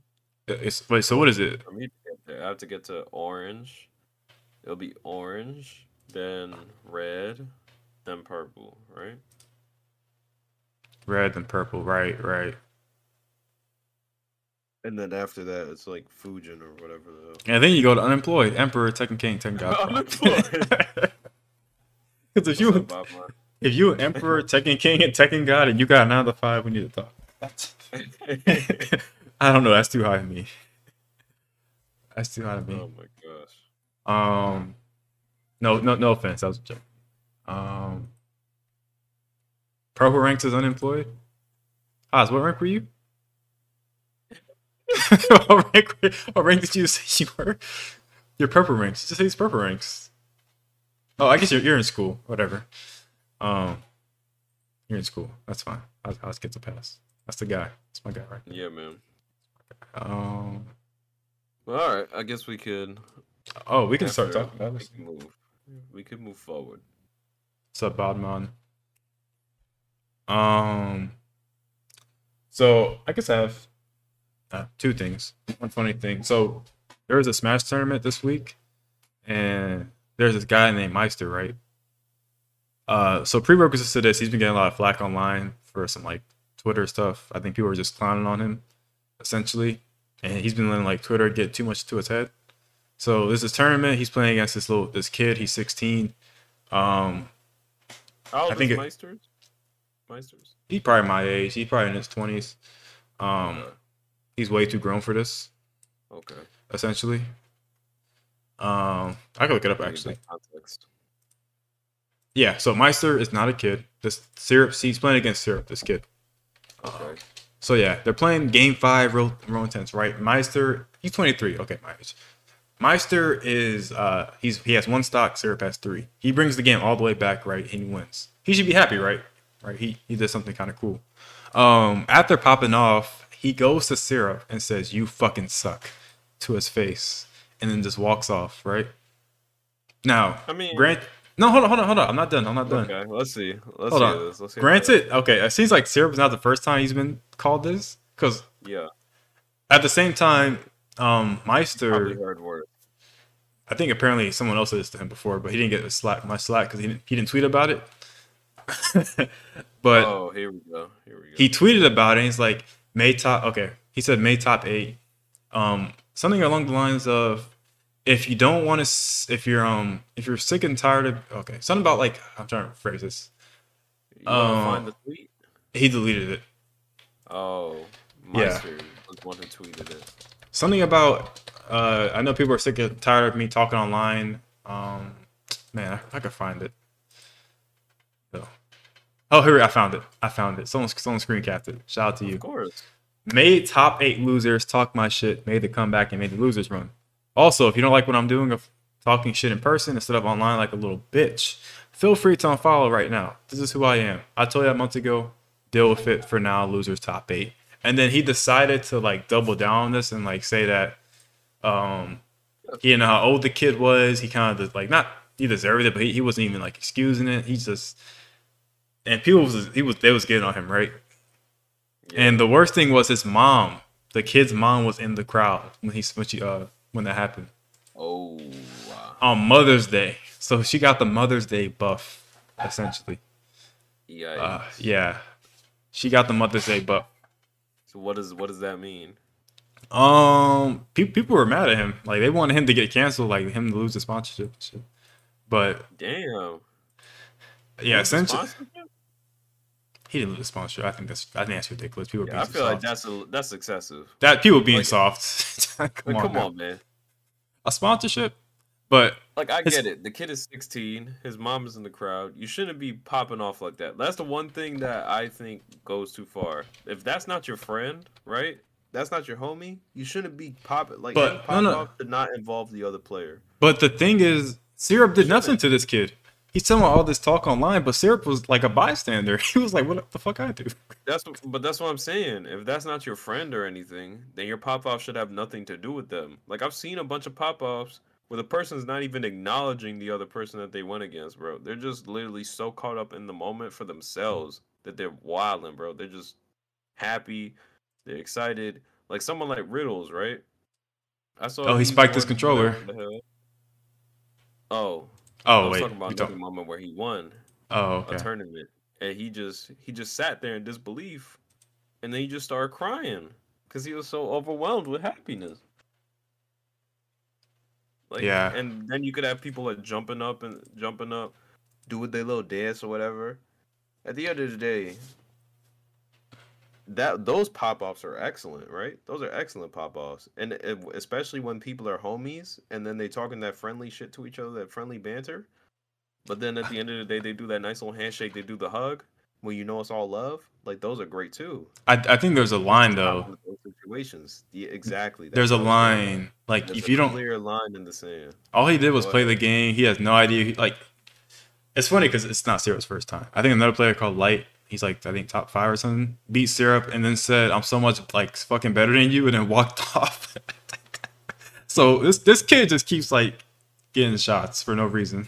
It's wait. So what is it? For me, to get there, I have to get to orange. It'll be orange, then red, then purple, right? Red and purple. Right, right. And then after that, it's like Fujin or whatever the And then you go to unemployed, Emperor, Tekken King, Tekken God. Unemployed. Because if you if you an Emperor, Tekken King, and Tekken God, and you got another five, we need to talk. I don't know. That's too high for me. That's too high to me. oh my gosh. Um, no, no, no offense. That was a joke. Um, purple ranks is unemployed. Oz, what rank were you? what, rank, what rank did you say you were? Your purple ranks. Just say it's purple ranks. Oh, I guess you're you're in school. Whatever. Um, you're in school. That's fine. Oz, Oz gets the pass. That's the guy. That's my guy, right? Yeah, man. Um. Well, all right. I guess we could. Oh, we can start talking about we this. can move. We could move forward. What's up, Bodman? Um, so I guess I have uh, two things. One funny thing. So there was a Smash tournament this week, and there's this guy named Maister, right? Uh, so prerequisites to this, he's been getting a lot of flack online for some like Twitter stuff. I think people are just clowning on him, essentially, and he's been letting like Twitter get too much to his head. So this is tournament. He's playing against this little this kid. He's 16. Um, How old I think is Maisters? Maisters. he's probably my age. He's probably in his twenties. Um, he's way too grown for this, Okay. essentially. Um, I can look it up actually. Yeah, so Maister is not a kid. This syrup, he's playing against syrup. This kid. Okay. So yeah, they're playing game five, real, real intense, right? Maister, he's 23. Okay, age. Maister is uh he's he has one stock, syrup has three. He brings the game all the way back, right? And he wins. He should be happy, right? Right. He he did something kind of cool. Um, after popping off, he goes to syrup and says, "You fucking suck," to his face, and then just walks off, right? Now, I mean- grant. No, hold on, hold on, hold on. I'm not done. I'm not done. Okay. Let's see. Let's Hold on. this. Let's Granted, okay, it seems like Syrup is not the first time he's been called this, because. Yeah. at the same time, um, Maister, heard word. I think apparently someone else said this to him before, but he didn't get a slack, my slack because he didn't, he didn't tweet about it. but oh, here we go. Here we go. he tweeted about it. And he's like, May top. Okay, he said May top eight. Um, something along the lines of, if you don't want to, if you're um, if you're sick and tired of, okay, something about like I'm trying to phrase this. you um, find the tweet? He deleted it. Oh, Yeah. Maister was one who tweeted it. something about uh i know people are sick and tired of me talking online um man i, I could find it so, oh here i found it i found it someone someone screen capped it shout out to you Of course. made top eight losers talk my shit made the comeback and made the losers run also if you don't like what i'm doing of talking shit in person instead of online like a little bitch feel free to unfollow right now. This is who i am. I told you that months ago deal with it for now losers top eight. And then he decided to like double down on this and like say that um he didn't know how old the kid was. He kind of like not he deserved it but he, he wasn't even like excusing it. He just and people was he was they was getting on him right? Yeah. and the worst thing was his mom the kid's mom was in the crowd when he when she uh when that happened Oh, wow. on mother's day so she got the mother's day buff essentially Yeah. Uh, yeah, she got the Mother's Day buff. So what does what does that mean? Um, pe- people were mad at him. Like they wanted him to get canceled, like him to lose the sponsorship. But Damn. yeah, essentially? He didn't lose the sponsorship. I think that's I think that's ridiculous. People Yeah, being I feel like that's a, that's excessive. that people being like- soft. come, Like, on, come man. on, man. a sponsorship, but Like I It's- get it. The kid is 16. His mom is in the crowd. You shouldn't be popping off like that. That's the one thing that I think goes too far. If that's not your friend, right? That's not your homie. You shouldn't be popping like But, any no, no. off should not involve the other player. but the thing is, Syrup did nothing to this kid. He's telling all this talk online, but Syrup was like a bystander. He was like, "What the fuck I do?" That's what- but that's what I'm saying. If that's not your friend or anything, then your pop off should have nothing to do with them. Like I've seen a bunch of pop offs where the person's not even acknowledging the other person that they went against, bro. They're just literally so caught up in the moment for themselves that they're wilding, bro. They're just happy, they're excited. Like someone like Riddles, right? I saw Oh, he spiked his controller. whatever the hell. Oh, Oh I was wait, talking about another talk- moment where he won Oh a tournament and he just he just sat there in disbelief and then he just started crying because he was so overwhelmed with happiness. Like Yeah. and then you could have people like jumping up and jumping up doing their little dance or whatever. At the end of the day that those pop-offs are excellent right those are excellent pop-offs and it, especially when people are homies and then they talking that friendly shit to each other that friendly banter but then at the end of the day, they do that nice little handshake. They do the hug when you know it's all love. Like those are great too. I I think there's a line though. those situations. Yeah, exactly. There's a line like There's if you don't clear line in the sand. All he did was play the game. He has no idea. he- Like, it's funny because it's not Syrup's first time. I think another player called Light, he's like I think top five or something, beat Syrup and then said, "I'm so much like fucking better than you," and then walked off. so this this kid just keeps like getting shots for no reason.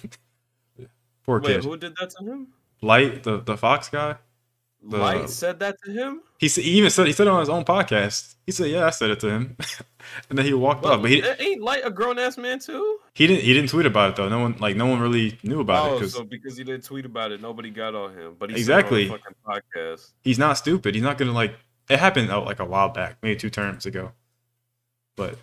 Poor Wait, kid. who did that to him? Light, the the Fox guy. The- Light said that to him. He said, he even said he said it on his own podcast. He said, "Yeah, I said it to him," and then he walked Well, off. But he ain't Light a grown ass man too? he didn't he didn't tweet about it though. No one like no one really knew about it Oh, 'cause so because he didn't tweet about it, nobody got on him. But he Exactly. said it on a fucking podcast. he's not stupid. He's not gonna like. It happened oh, like a while back, maybe two terms ago. But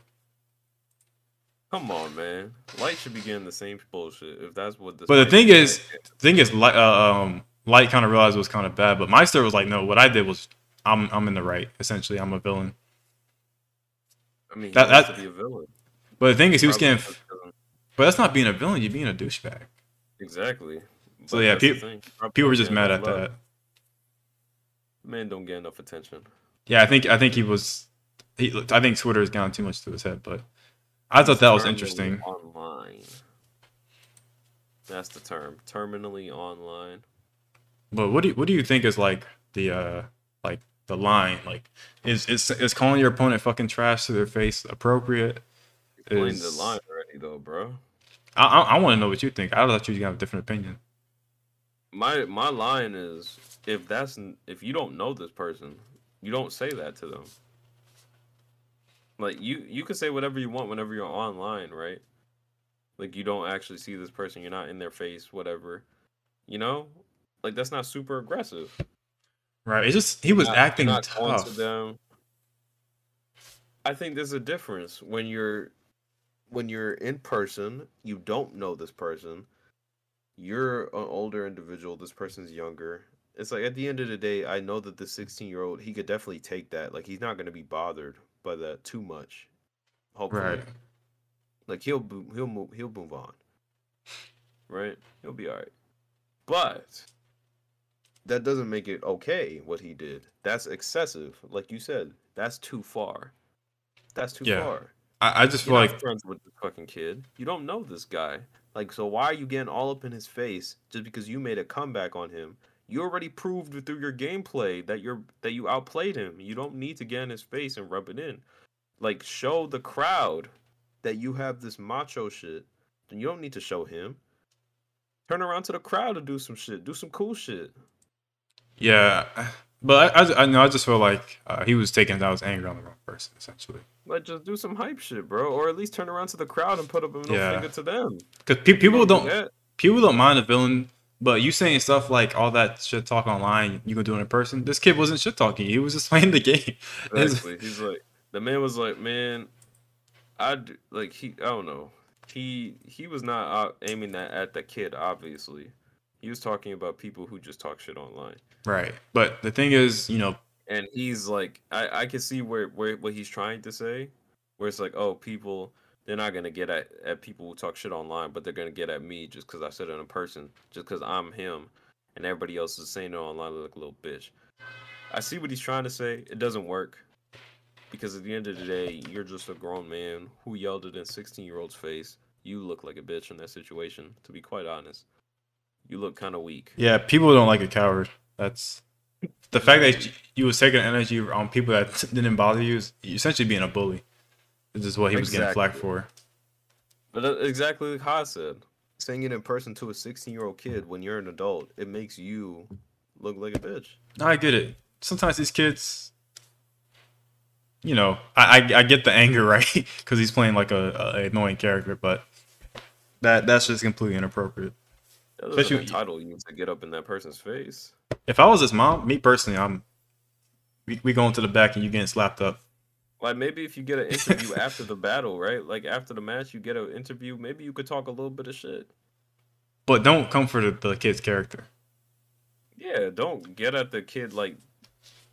Come on, man. Light should be getting the same bullshit if that's what. This but the thing is is, the thing is, light uh, um, light kind of realized it was kind of bad. But Maister was like, no, what I did was, I'm I'm in the right. Essentially, I'm a villain. I mean, that- that- to be a villain. But the thing is, he was getting. But that's not being a villain. You're being a douchebag. Exactly. So, But yeah, that's the peop- thing. Probably People were just mad at love. that. Man don't get enough attention. Yeah, I think I think he was. He, I think Twitter has gone too much to his head, but I thought that was interesting. Online. That's the term. Terminally online. But what do you, what do you think is like the uh like the line like is is is calling your opponent fucking trash to their face appropriate? Explain the line already, though, bro. I I, I want to know what you think. I thought you have a different opinion. My my line is if that's if you don't know this person, you don't say that to them. Like you you can say whatever you want whenever you're online, right? Like you don't actually see this person, you're not in their face, whatever. You know? Like that's not super aggressive. Right? It's just he was not- acting not going to tough. them. I think there's a difference when you're when you're in person, you don't know this person. You're an older individual, this person's younger. It's like at the end of the day, I know that the 16 year old he could definitely take that. Like he's not gonna be bothered by that too much. Hopefully. Right. Like he'll he'll move he'll move on. Right? He'll be alright. But that doesn't make it okay what he did. That's excessive. Like you said, that's too far. That's too Yeah. far. I, I just feel like friends with this fucking kid. You don't know this guy. Like, so why are you getting all up in his face just because you made a comeback on him? You already proved through your gameplay that you're that you outplayed him. You don't need to get in his face and rub it in. Like, show the crowd that you have this macho shit. Then you don't need to show him. Turn around to the crowd and do some shit. Do some cool shit. Yeah, but I I, I know I just feel like uh, he was taking out his anger on the wrong person essentially. Like, just do some hype shit, bro. Or at least turn around to the crowd and put up a middle Yeah. finger to them. Because pe- people don't do people don't mind a villain But you saying stuff like all that shit talk online, you can do it in person. This kid wasn't shit talking. He was just playing the game. Exactly. He's like the man was like, man, I d- like he. I don't know. He he was not uh, aiming that at the kid. Obviously, he was talking about people who just talk shit online. Right. But the thing is, you know, And he's like, I I can see where where what he's trying to say, where it's like, oh, people. They're not gonna get at, at people who talk shit online, but they're gonna get at me just because I said it in person, just because I'm him, and everybody else is saying it online like a little bitch. I see what he's trying to say. It doesn't work because at the end of the day, you're just a grown man who yelled at a 16 year old's face. You look like a bitch in that situation. To be quite honest, you look kind of weak. yeah, people don't like a coward. That's the fact that you was taking energy on people that didn't bother you. Is essentially being a bully. This is what he was getting flack for. But exactly like Ha said, saying it in person to a 16 year old kid when you're an adult, it makes you look like a bitch. I get it. Sometimes these kids, you know, I I, I get the anger right because he's playing like a, a annoying character, but that that's just completely inappropriate. That Especially- entitle you to get up in that person's face. If I was his mom, me personally, I'm we, we going to the back and you getting slapped up. Like maybe if you get an interview after the battle, right? Like after the match, you get an interview. Maybe you could talk a little bit of shit. But don't come for the, the kid's character. Yeah, don't get at the kid like.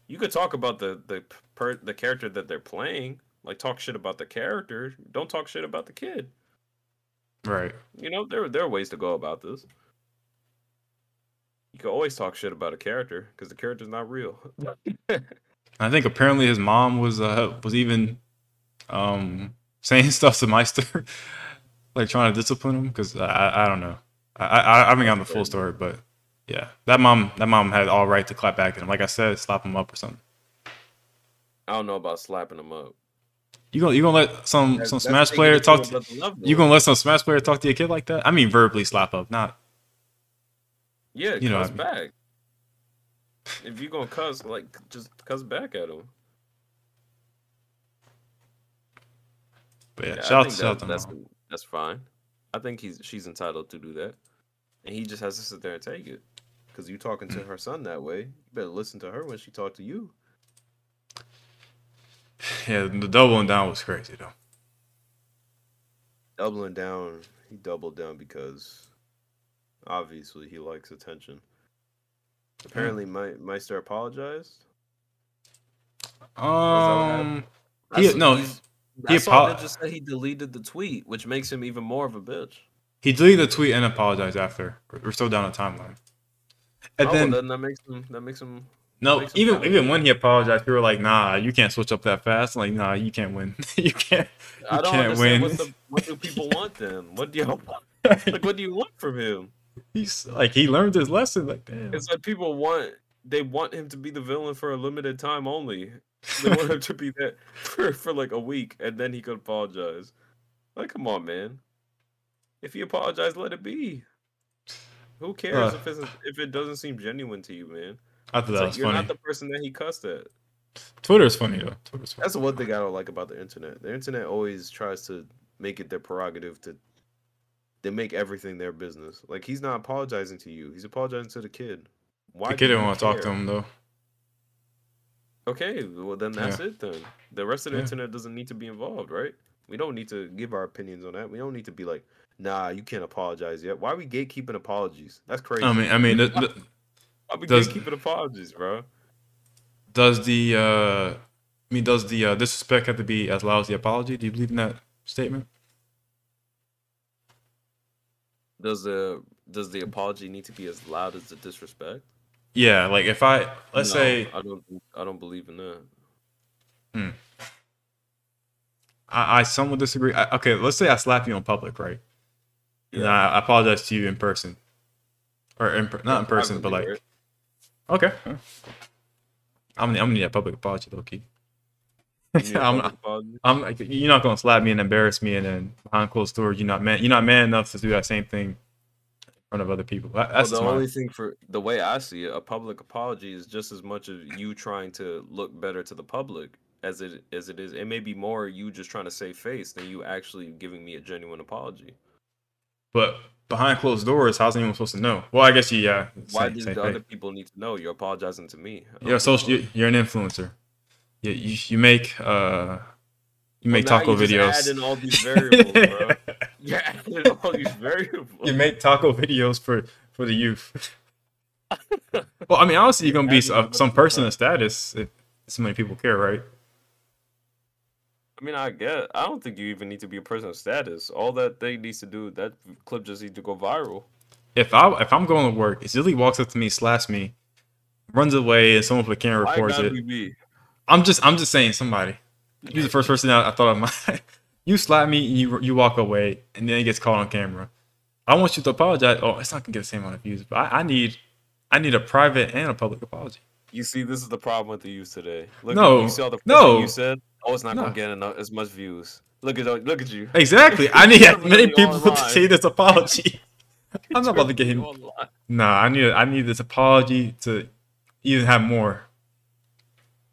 You could talk about the the per, the character that they're playing. Like talk shit about the character. Don't talk shit about the kid. Right. You know there there are ways to go about this. You can always talk shit about a character because the character's not real. I think apparently his mom was uh was even um saying stuff to Maister, like trying to discipline him because I, I don't know. I, I I haven't gotten the full story, but yeah, that mom that mom had all right to clap back at him. Like I said, slap him up or something. I don't know about slapping him up. You gonna you gonna let some That's- some that's Smash player talk to you gonna let some Smash player talk to your kid like that? I mean verbally slap up, not Yeah, You know back. If you gonna cuss, like just cuss back at him. but yeah. Yeah, shout out to that, that's mom. that's fine. I think he's she's entitled to do that, and he just has to sit there and take it. Because you talking to mm. her son that way, you better listen to her when she talk to you. Yeah, the doubling down was crazy though. Doubling down, he doubled down because obviously he likes attention. Apparently, my Maister apologized. Um, He- saw- no, he's- he I saw apo- Ninja say he deleted the tweet, which makes him even more of a bitch. he deleted the tweet and apologized after. We're still down a timeline. And oh, then well, then that makes him that makes him No, Makes him even kinda even when he apologized, we were like, "Nah, you can't switch up that fast." Like, nah, you can't win. you can't. I don't can't understand win. what the what do people want then? What do you want? like? What do you want from him? He's like, he learned his lesson. Like, damn. It's like people want they want him to be the villain for a limited time only. They want him to be that for, for like a week and then he could apologize. Like, come on, man. If he apologized, let it be. Who cares Uh. if it's if it doesn't seem genuine to you, man? I thought It's that like was you're funny. not the person that he cussed at. Twitter's funny though. Twitter's funny. That's the one thing I don't like about the internet. The internet always tries to make it their prerogative to they make everything their business. Like he's not apologizing to you. He's apologizing to the kid. Why The kid didn't want to talk to him though. Okay, well then that's it then. The rest of the Yeah. internet doesn't need to be involved, right? We don't need to give our opinions on that. We don't need to be like, nah, you can't apologize yet. Why are we gatekeeping apologies? That's crazy. I mean, I mean, the, the, Why we does- gatekeeping apologies, bro? does the uh, I mean, does the uh, disrespect have to be as loud as the apology? Do you believe in that statement? Does the does the apology need to be as loud as the disrespect? Yeah, like if I let's No, say I don't I don't believe in that. Hmm. I, I somewhat disagree. I, okay, let's say I slap you in public, right? And I, I apologize to you in person, or in, not in person, but like okay. I'm gonna, I'm gonna need a public apology, low key. right? You need a I'm, apology? I'm you're not gonna slap me and embarrass me, and then behind closed doors, you're not man. You're not man enough to do that same thing in front of other people. That, Well, that's the just my- only thing for the way I see it, a public apology is just as much of you trying to look better to the public as it as it is. It may be more you just trying to save face than you actually giving me a genuine apology. But behind closed doors, how's anyone supposed to know? Well, I guess you, yeah. Why same- did same the other people need to know? You're apologizing to me. You're social. know. You're an influencer. You you, you make uh you make Well, now taco you videos. add all these variables, bro. Adding all these variables. you make taco videos for for the youth. well, I mean, honestly, you're gonna be some, another some person of status if so many people care, right? I mean, I get. I don't think you even need to be a person of status. All that thing needs to do, that clip just needs to go viral. If I if I'm going to work, if Zilly walks up to me, slaps me, runs away, and someone with a camera records it, be me? I'm just I'm just saying somebody. You're the first person I, I thought of. My, you slap me, you you walk away, and then it gets caught on camera. I want you to apologize. Oh, it's not gonna get the same amount of views, but I, I need I need a private and a public apology. You see, this is the problem with the youth today. Look No, at, you saw the no. you said. Oh, it's not No. gonna get enough, as much views. Look at look at you. Exactly. I need as many people to online. say this apology. I'm not about to get him. Nah, I need I need this apology to even have more.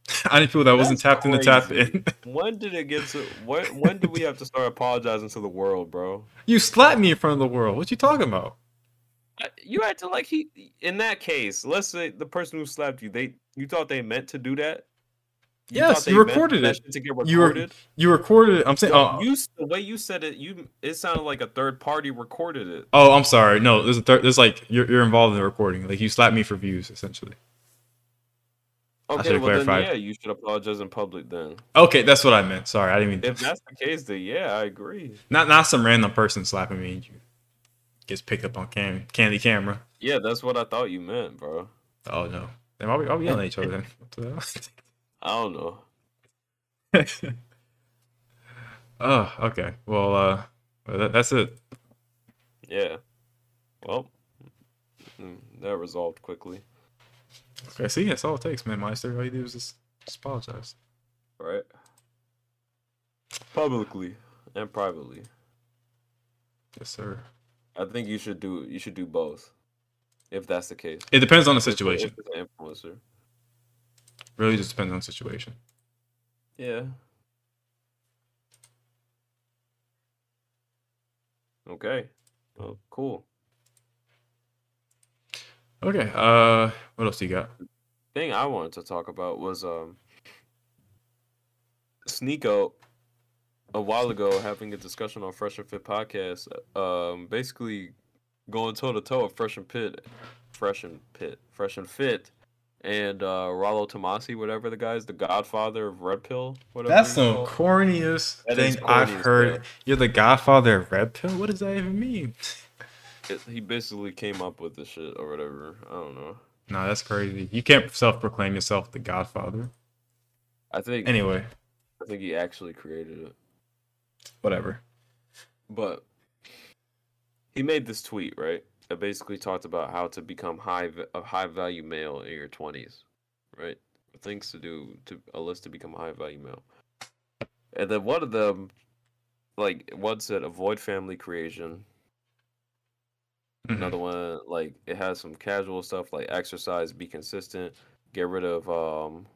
I need people that wasn't That's tapped in to tap in. When did it get to? When when do we have to start apologizing to the world, bro? you slapped me in front of the world. What you talking about? You acting like he. In that case, let's say the person who slapped you, they you thought they meant to do that. You Yes, you recorded it. To get You were- recorded. You recorded it. I'm saying. Oh, you the way you said it, you it sounded like a third party recorded it. oh, I'm sorry. No, there's a third. There's like you're you're involved in the recording. Like you slapped me for views, essentially. Okay, well then yeah, you should apologize in public then. Okay, that's what I meant. Sorry, I didn't mean. If that's the case, then yeah, I agree. Not not some random person slapping me. and you Gets picked up on cam candy camera. Yeah, that's what I thought you meant, bro. Oh no. Then I'll be, I'll be yelling at each other then. What the hell? I don't know. oh, okay. Well, uh, well, that, that's it. Yeah. Well, mm, that resolved quickly, Okay, see, that's all it takes, man. Maister, all you do is just, just apologize. right? Publicly and privately. Yes, sir. I think you should do you should do both. If that's the case. It depends on the If it's a- situation. if it's an influencer. Really, just depends on the situation. Yeah. Okay. Well, cool. Okay. Uh, what else you got? thing I wanted to talk about was um Sneako a while ago having a discussion on Fresh and Fit podcast, um basically going toe to toe with Fresh and Pit Fresh and Pit Fresh and Fit and uh Rollo Tomasi, whatever the guy's the godfather of Red Pill, whatever That's the corniest That is thing I've heard. hell. You're the godfather of Red Pill? What does that even mean? It- he basically came up with the shit or whatever. I don't know. Nah, that's crazy. You can't self proclaim yourself the godfather. I think Anyway, I think he actually created it. whatever. But he made this tweet, right? That basically talked about how to become high a high value male in your twenties, right? Things to do to a list to become a high value male. And then one of them, like one said, avoid family creation. Mhm. Another one, like it has some casual stuff like exercise, be consistent, get rid of um,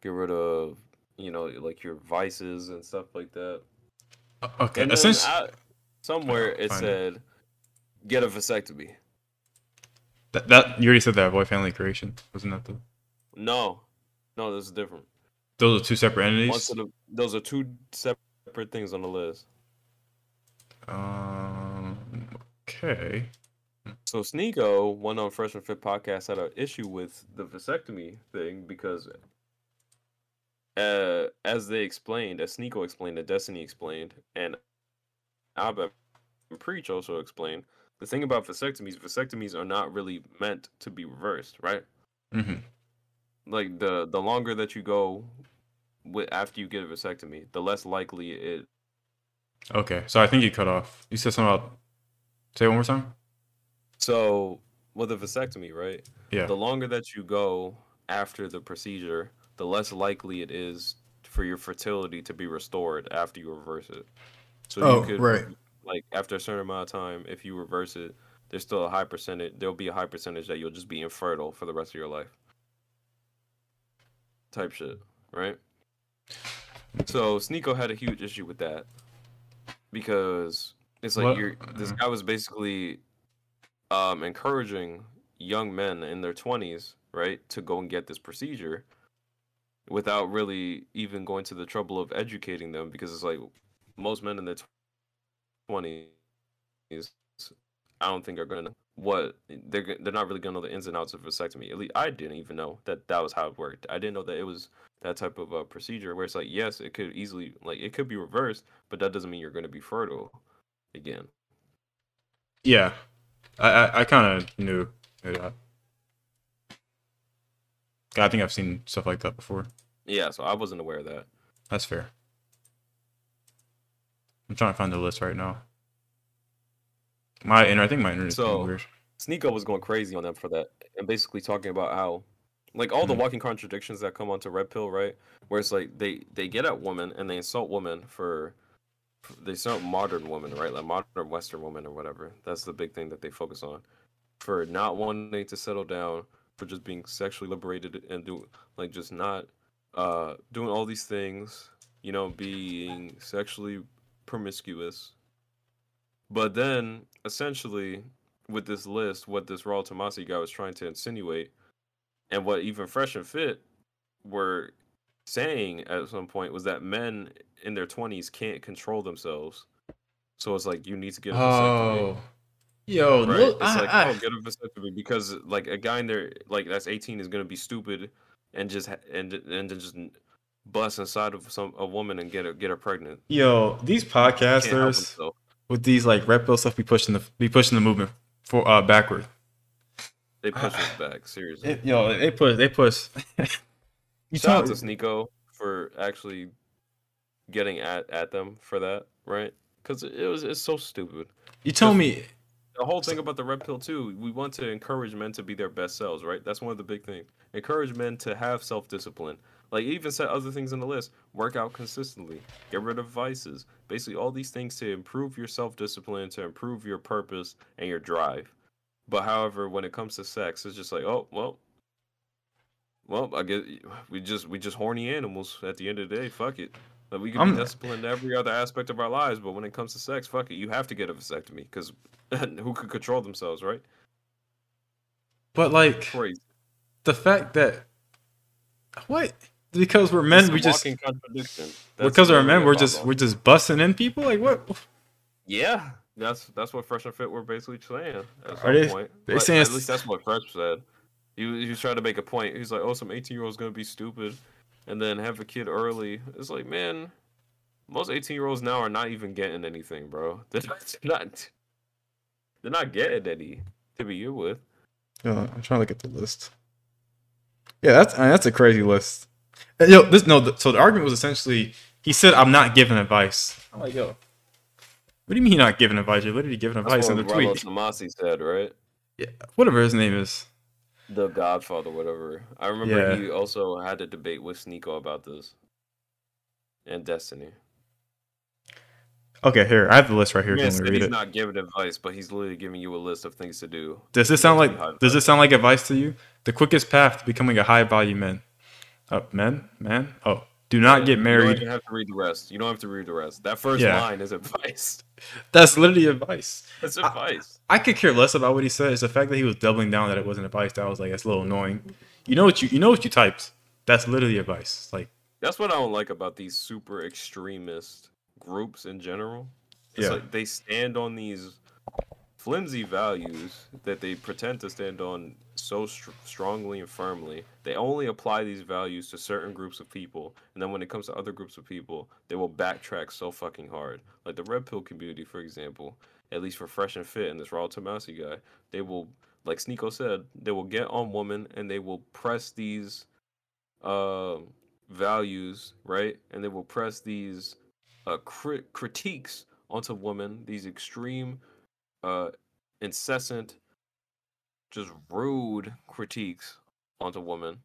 get rid of you know like your vices and stuff like that. Okay, essentially, I, somewhere it find it. said, "Get a vasectomy." that, that you already said that avoid family creation, wasn't that the? No, no, this is different. Those are two separate entities. of- those are two separate things on the list. Um. Okay. So Sneako, one on Fresh and Fit podcast, had an issue with the vasectomy thing because, uh, as they explained, as Sneako explained, and Destiny explained, and and Preach also explained, the thing about vasectomies, vasectomies are not really meant to be reversed, right? hmm like the the longer that you go with after you get a vasectomy, the less likely it. Okay. So I think you cut off. You said something about. Say it one more time. So with a vasectomy, right? Yeah. The longer that you go after the procedure, the less likely it is for your fertility to be restored after you reverse it. So Oh, you could right. like after a certain amount of time, if you reverse it, there's still a high percentage. There'll be a high percentage that you'll just be infertile for the rest of your life. Type shit, right? So Sneako had a huge issue with that because It's like you're this uh. guy was basically um encouraging young men in their 20s, right, to go and get this procedure without really even going to the trouble of educating them because it's like most men in their 20s I don't think are going to know what they're they're not really going to know the ins and outs of vasectomy. At least I didn't even know that that was how it worked. I didn't know that it was that type of uh, procedure where it's like yes, it could easily like it could be reversed, but that doesn't mean you're going to be fertile again. Yeah, I I, I kind of knew that. I think I've seen stuff like that before. Yeah, so I wasn't aware of that. That's fair. I'm trying to find the list right now. My inter- I think my internet's So- weird. Sneako was going crazy on them for that, and basically talking about how, like, all the Mhm. walking contradictions that come onto Red Pill, right? Where it's like they they get at women and they insult women for- they insult modern women, right? Like modern Western women or whatever. That's the big thing that they focus on, for not wanting to settle down, for just being sexually liberated and do like just not, uh, doing all these things, you know, being sexually promiscuous. But then, essentially, with this list, what this Raul Tomasi guy was trying to insinuate, and what even Fresh and Fit were saying at some point was that men in their twenties can't control themselves. So it's like you need to get a vasectomy. Oh, yo, Right? look, it's I, like, I- oh, get a vasectomy because like a guy in there like that's 18 is gonna be stupid and just and and then just bust inside of some a woman and get her get her pregnant. yo, these podcasters with these like red pill stuff be pushing the be pushing the movement for uh backward. They push us back seriously. It, yo, they push, they push. you Shout out to Sneako for actually getting at, at them for that, right? Because it was it's so stupid. you told me The whole thing about the red pill too, we want to encourage men to be their best selves, right? That's one of the big things. Encourage men to have self discipline. Like even set other things on the list. Work out consistently. Get rid of vices. Basically all these things to improve your self discipline, to improve your purpose and your drive. But however, when it comes to sex, it's just like, oh well, well, I guess we just we just horny animals at the end of the day. Fuck it. Like we can I'm- be disciplined every other aspect of our lives, but when it comes to sex, fuck it. You have to get a vasectomy because who could control themselves, right? but like Crazy. the fact that what because we're men we just walking contradiction. Because we're men we're just problem. we're just busting in people like what yeah. That's that's what Fresh and Fit were basically saying at Are some they- point. they saying at least that's what Fresh said. He was, he was trying to make a point. He's like, oh, some eighteen year old's gonna be stupid, and then have a kid early. It's like, man, most eighteen year olds now are not even getting anything, bro. They're not. They're not, getting any to begin with. Yo, I'm trying to look at the list. Yeah, that's I mean, that's a crazy list. Uh, Yo, this no. The, so the argument was essentially he said I'm not giving advice. I'm like, yo, what do you mean you're not giving advice? You're literally giving advice That's in what the tweet. Tomasi said, right? Yeah, whatever his name is. The Godfather, whatever. I remember Yeah. he also had a debate with Sneako about this. And Destiny. Okay, here I have the list right here. Man he's it? not giving advice, but he's literally giving you a list of things to do. Does this sound like does five. this sound like advice to you? The quickest path to becoming a high value man. Oh, men, man. Oh, do not Yeah, get married. You don't have to read the rest. You don't have to read the rest. That first Yeah. line is advice. That's literally advice. That's I- advice. I could care less about what he said. It's the fact that he was doubling down that it wasn't advice. That was like that's a little annoying. You know what you you know what you typed. That's literally advice. Like That's what I don't like about these super extremist groups in general. It's Yeah. like they stand on these flimsy values that they pretend to stand on so str- strongly and firmly. They only apply these values to certain groups of people, and then when it comes to other groups of people, they will backtrack so fucking hard. Like the red pill community, for example, at least for Fresh and Fit and this Raw Tomasi guy, they will, like Sneako said, they will get on women and they will press these um values, right? And they will press these uh, cri- critiques onto women, these extreme, uh, incessant, just rude critiques onto women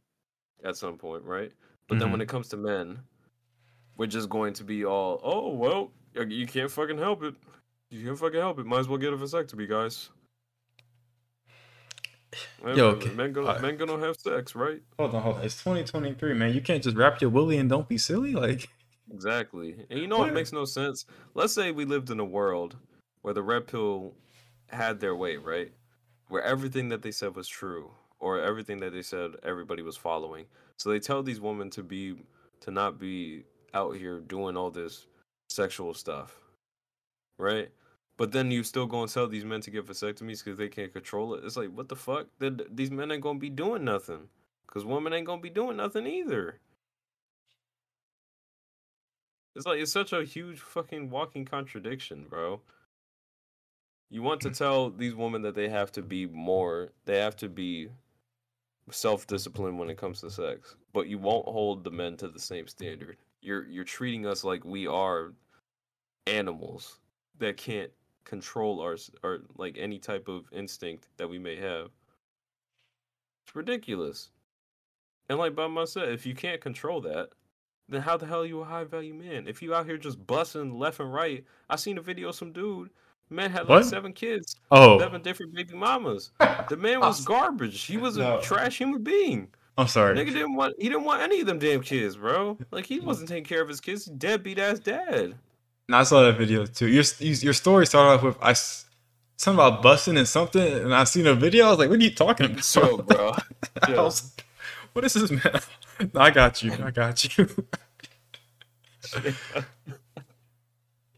at some point, right? But then when mm-hmm. it comes to men, we're just going to be all, oh, well, you can't fucking help it. You can't fucking help it. Might as well get a vasectomy, guys. Men, Yo, okay, men, gonna, alright. men gonna have sex, right? hold on, hold on. It's 2023, man. You can't just wrap your willy and don't be silly. Like Exactly. And you know What? what makes no sense? Let's say we lived in a world where the red pill had their way, right? Where everything that they said was true, or everything that they said everybody was following. So they tell these women to be to not be out here doing all this sexual stuff, right? But then you still go and tell these men to get vasectomies because they can't control it. It's like, what the fuck? Then these men ain't gonna be doing nothing, because women ain't gonna be doing nothing either. It's like it's such a huge fucking walking contradiction, bro. You want to tell these women that they have to be more, they have to be self-disciplined when it comes to sex, but you won't hold the men to the same standard. You're you're treating us like we are animals that can't control our or like any type of instinct that we may have. It's ridiculous. And like Mom said, if you can't control that, then how the hell are you a high value man? If you out here just busting left and right, I seen a video of some dude, man had like What? seven kids, Oh, seven different baby mamas. The man was garbage. He was a No. trash human being. I'm sorry. Nigga didn't want he didn't want any of them damn kids, bro. Like he wasn't taking care of his kids. Deadbeat ass dad. No, I saw that video too. Your your story started off with I s- something about busting and something, and I seen a video. I was like, "What are you talking about?" So, bro. I was like, what is this, man? No, I got you. I got you.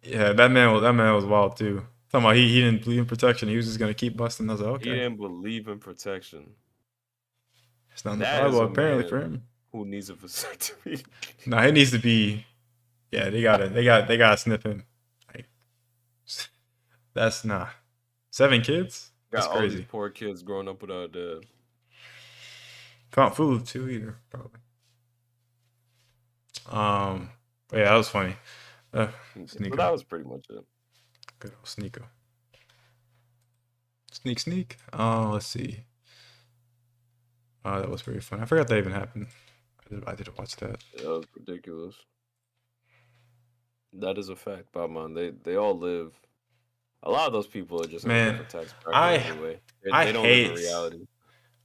yeah, that man was that man was wild too. Talking about he, he didn't believe in protection. He was just gonna keep busting. I was like, okay. He didn't believe in protection. it's not in the Bible apparently for him. Who needs a vasectomy? No, he needs to be. Yeah, they got it. they got they gotta snip him. Like, that's not seven kids. Got That's all these crazy. poor kids growing up without a dad. Can't fool too either, probably. Um, yeah, that was funny. Uh, But that was pretty much it. Good old Sneako. Sneak, sneak. Oh, let's see. Oh, that was very fun. I forgot that even happened. I, did, I didn't watch that. That was ridiculous. That is a fact, Batman. They they all live. A lot of those people are just Man, I- anyway. They, I they don't live hate- reality.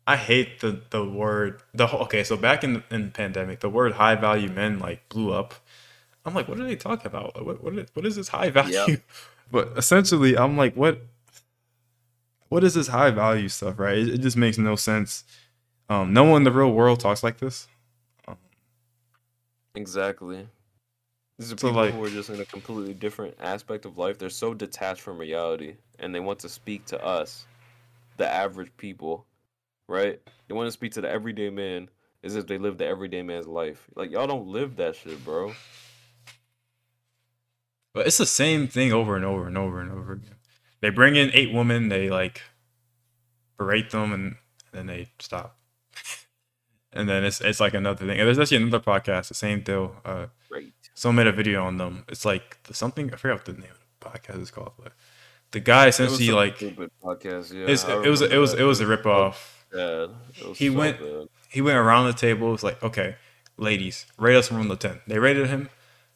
I hate the the word the whole, okay. So back in in the pandemic, the word high value men like blew up. I'm like, what are they talking about? What what is, what is this high value? But essentially, I'm like, what what is this high value stuff? Right? It, it just makes no sense. Um, no one in the real world talks like this. Exactly. These are So, people like- who are just in a completely different aspect of life. They're so detached from reality, and they want to speak to us, the average people, right? They want to speak to the everyday man as if they live the everyday man's life. Like y'all don't live that shit, bro. But it's the same thing over and over and over and over again. They bring in eight women, they like berate them, and then they stop. and then it's it's like another thing. And there's actually another podcast, the same deal. Uh, Great. someone made a video on them. It's like the something I forgot what the name of the podcast is called, but the guy essentially like podcast. Yeah, it was it was it was a rip off. was He so went- bad. He went around the table. It was like, okay, ladies, rate us from one to ten. They rated him.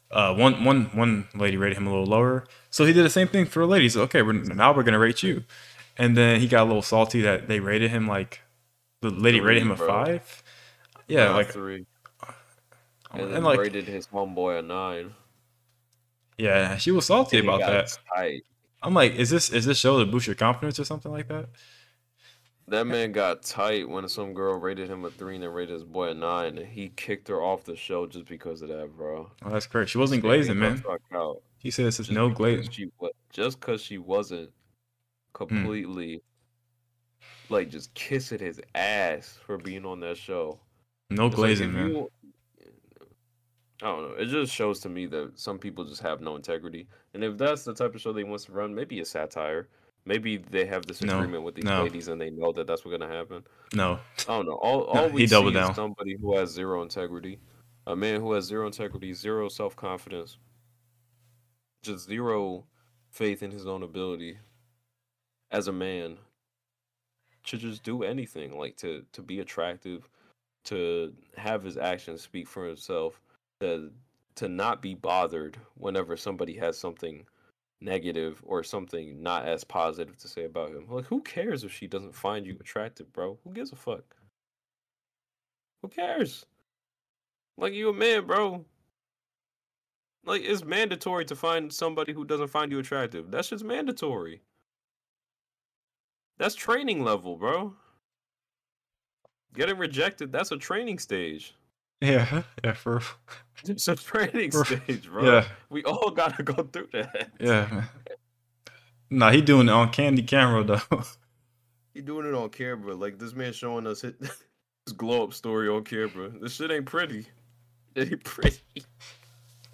Uh, one one one lady rated him a little lower. So he did the same thing for ladies. Okay, we're, now we're gonna rate you. And then he got a little salty that they rated him like the lady rated him a bro. five. Yeah, like three, and, and then like rated his homeboy a nine. yeah, she was salty about that. Tight. I'm like, is this is this show to boost your confidence or something like that? That man got tight when some girl rated him a three and then rated his boy a nine, and he kicked her off the show just because of that, bro. Oh, that's correct. She wasn't glazing, man. He said this is no glazing. She, just because she wasn't completely like just kissing his ass for being on that show. No glazing, if man. you- I don't know. It just shows to me that some people just have no integrity. And if that's the type of show they want to run, maybe a satire. Maybe they have this No, agreement with these no. ladies and they know that that's what's gonna happen. No, I don't know. All, No, all he we see doubled is somebody who has zero integrity. A man who has zero integrity, zero self confidence, just zero faith in his own ability as a man to just do anything, like to to be attractive, to have his actions speak for himself, to to not be bothered whenever somebody has something negative or something not as positive to say about him. Like who cares if she doesn't find you attractive, bro? Who gives a fuck? Who cares? Like you a man, bro. Like it's mandatory to find somebody who doesn't find you attractive. That's just mandatory. That's training level, bro. Getting rejected, that's a training stage. Yeah, yeah, for It's a training For- stage, bro. yeah, We all gotta go through that. yeah. Man. Nah, he doing it on candid camera though. He doing it on camera. Like this man showing us his, his glow up story on camera. This shit ain't pretty. It ain't pretty.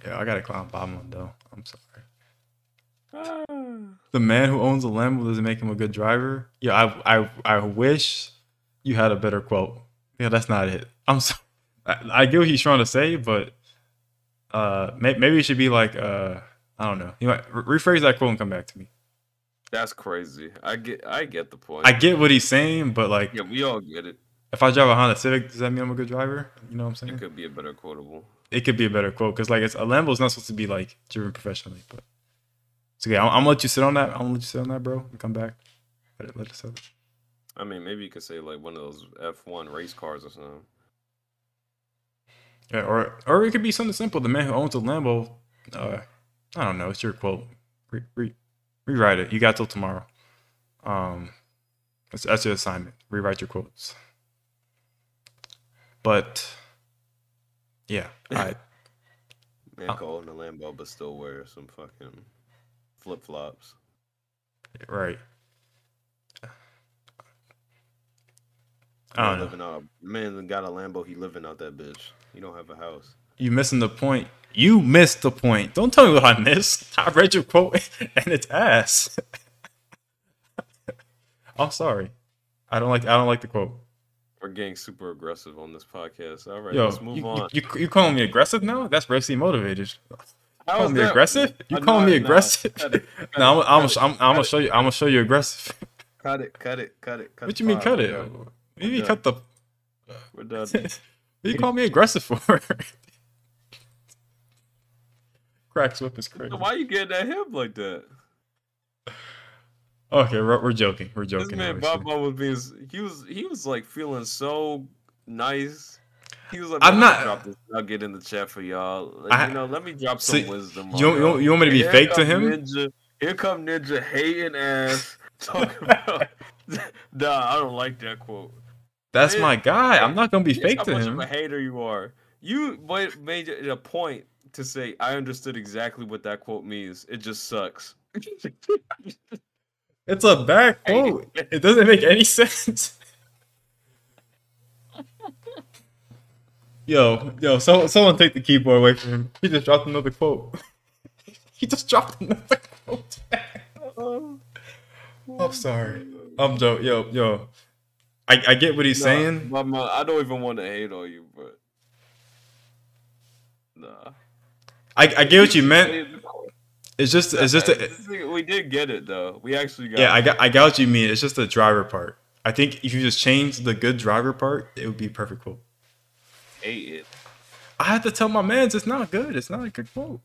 yeah, I gotta clown Obama though. I'm sorry. Ah. The man who owns a Lambo doesn't make him a good driver. Yeah, I I I wish you had a better quote. Yeah, that's not it. I'm sorry. I, I get what he's trying to say, but uh, may, maybe it should be like uh, I don't know. You might re- rephrase that quote and come back to me. That's crazy. I get I get the point. I get what he's saying, but like, yeah, we all get it. if I drive a Honda Civic, does that mean I'm a good driver? You know what I'm saying? It could be a better quotable. it could be a better quote because like it's a Lambo's not supposed to be like driven professionally, but it's okay. I'm, I'm gonna let you sit on that. I'm gonna let you sit on that, bro, and come back. Let it let it sit. I mean, maybe you could say like one of those F1 race cars or something. Yeah, or or it could be something simple. The man who owns a Lambo, uh, I don't know. It's your quote. Re, re, rewrite it. You got till tomorrow. Um, that's, that's your assignment. Rewrite your quotes. But yeah, I Man could own a Lambo but still wear some fucking flip flops. right. I don't know. out. Man that got a Lambo. He living out that bitch. He don't have a house. You missing the point. You missed the point. Don't tell me what I missed. I read your quote and it's ass. I'm sorry. I don't like I don't like the quote. We're getting super aggressive on this podcast. All right, Yo, let's move you, on. You, you, you calling me aggressive now? That's racially motivated. How calling me that- aggressive? You Uh, calling me nah, aggressive? cut it, cut no, it, I'm, I'm, it, I'm, I'm gonna show you. I'm gonna show you aggressive. Cut it, cut it, cut it, cut what you mean cut it? Maybe done. cut the. We're done. what you call me aggressive for? Cracks whip is crazy. Why are you getting at him like that? Okay, we're, we're joking. We're This joking. man obviously. Bob was being he was he was like feeling so nice. He was like, I'm "Man, I'll not- drop this nugget in the chat for y'all. Like, I- you know, let me drop some See, wisdom. you, on you, y'all." want me to be Here fake to him? Ninja, here come Ninja hating ass talking about. nah, I don't like that quote. That's my guy. I'm not gonna be fake how to much him. of a hater you are. You made, made it a point to say I understood exactly what that quote means. It just sucks. It's a bad quote. It doesn't make any sense. yo, yo, so, someone take the keyboard away from him. He just dropped another quote. he just dropped another quote. I'm sorry. I'm joking. Yo, yo. I, I get what he's Nah, saying. but, man, I don't even want to hate on you, but nah. I, I get what you meant. It's just it's just a, we did get it though. We actually got. yeah, I got I got what you mean. It's just the driver part. I think if you just change the good driver part, it would be a perfect quote. ate it. I had to tell my mans it's not good. It's not a good quote.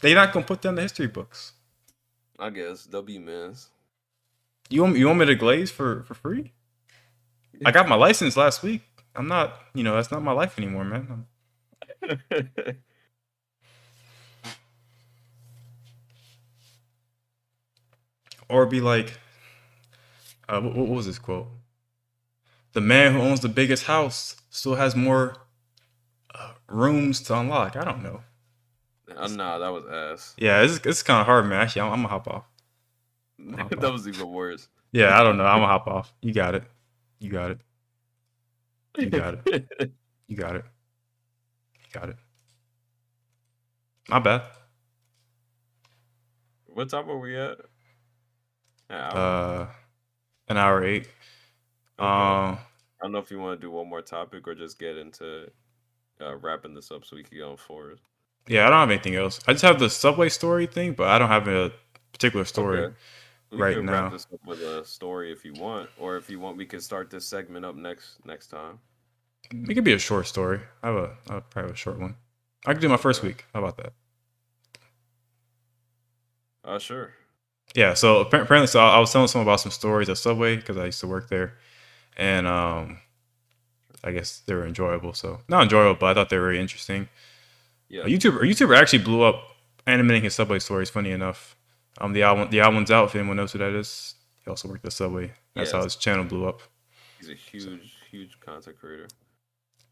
They're not gonna put down the history books. I guess W mans. You want you want me to glaze for for free? I got my license last week. I'm not, you know, that's not my life anymore, man. Or be like, uh, what, what was this quote? The man who owns the biggest house still has more uh, rooms to unlock. I don't know. Uh, nah, that was ass. Yeah, it's it's kind of hard, man. Actually, I'm, I'm gonna hop off. hop that was even worse. Yeah, I don't know. I'm gonna hop off. You got it. You got it. You got it. You got it. You got it. My bad. what time are we at? I, Uh, an hour eight. Okay. Um, I don't know if you want to do one more topic or just get into uh, wrapping this up so we can go on forward. yeah, I don't have anything else. I just have the subway story thing, but I don't have a particular story. Okay. We right can now. wrap this up with a story if you want, or if you want, we can start this segment up next next time. It could be a short story. I have a, I probably have a short one. I could do my first week. How about that? Uh, sure. Yeah. So apparently, so I I was telling someone about some stories at Subway because I used to work there, and um, I guess they were enjoyable. So not enjoyable, but I thought they were very interesting. Yeah. A YouTuber, a YouTuber actually blew up animating his subway stories. Funny enough, um, the album, TheOdd1sOut. If anyone knows who that is, he also worked at Subway. That's Yeah. how his channel blew up. He's a huge, huge content creator.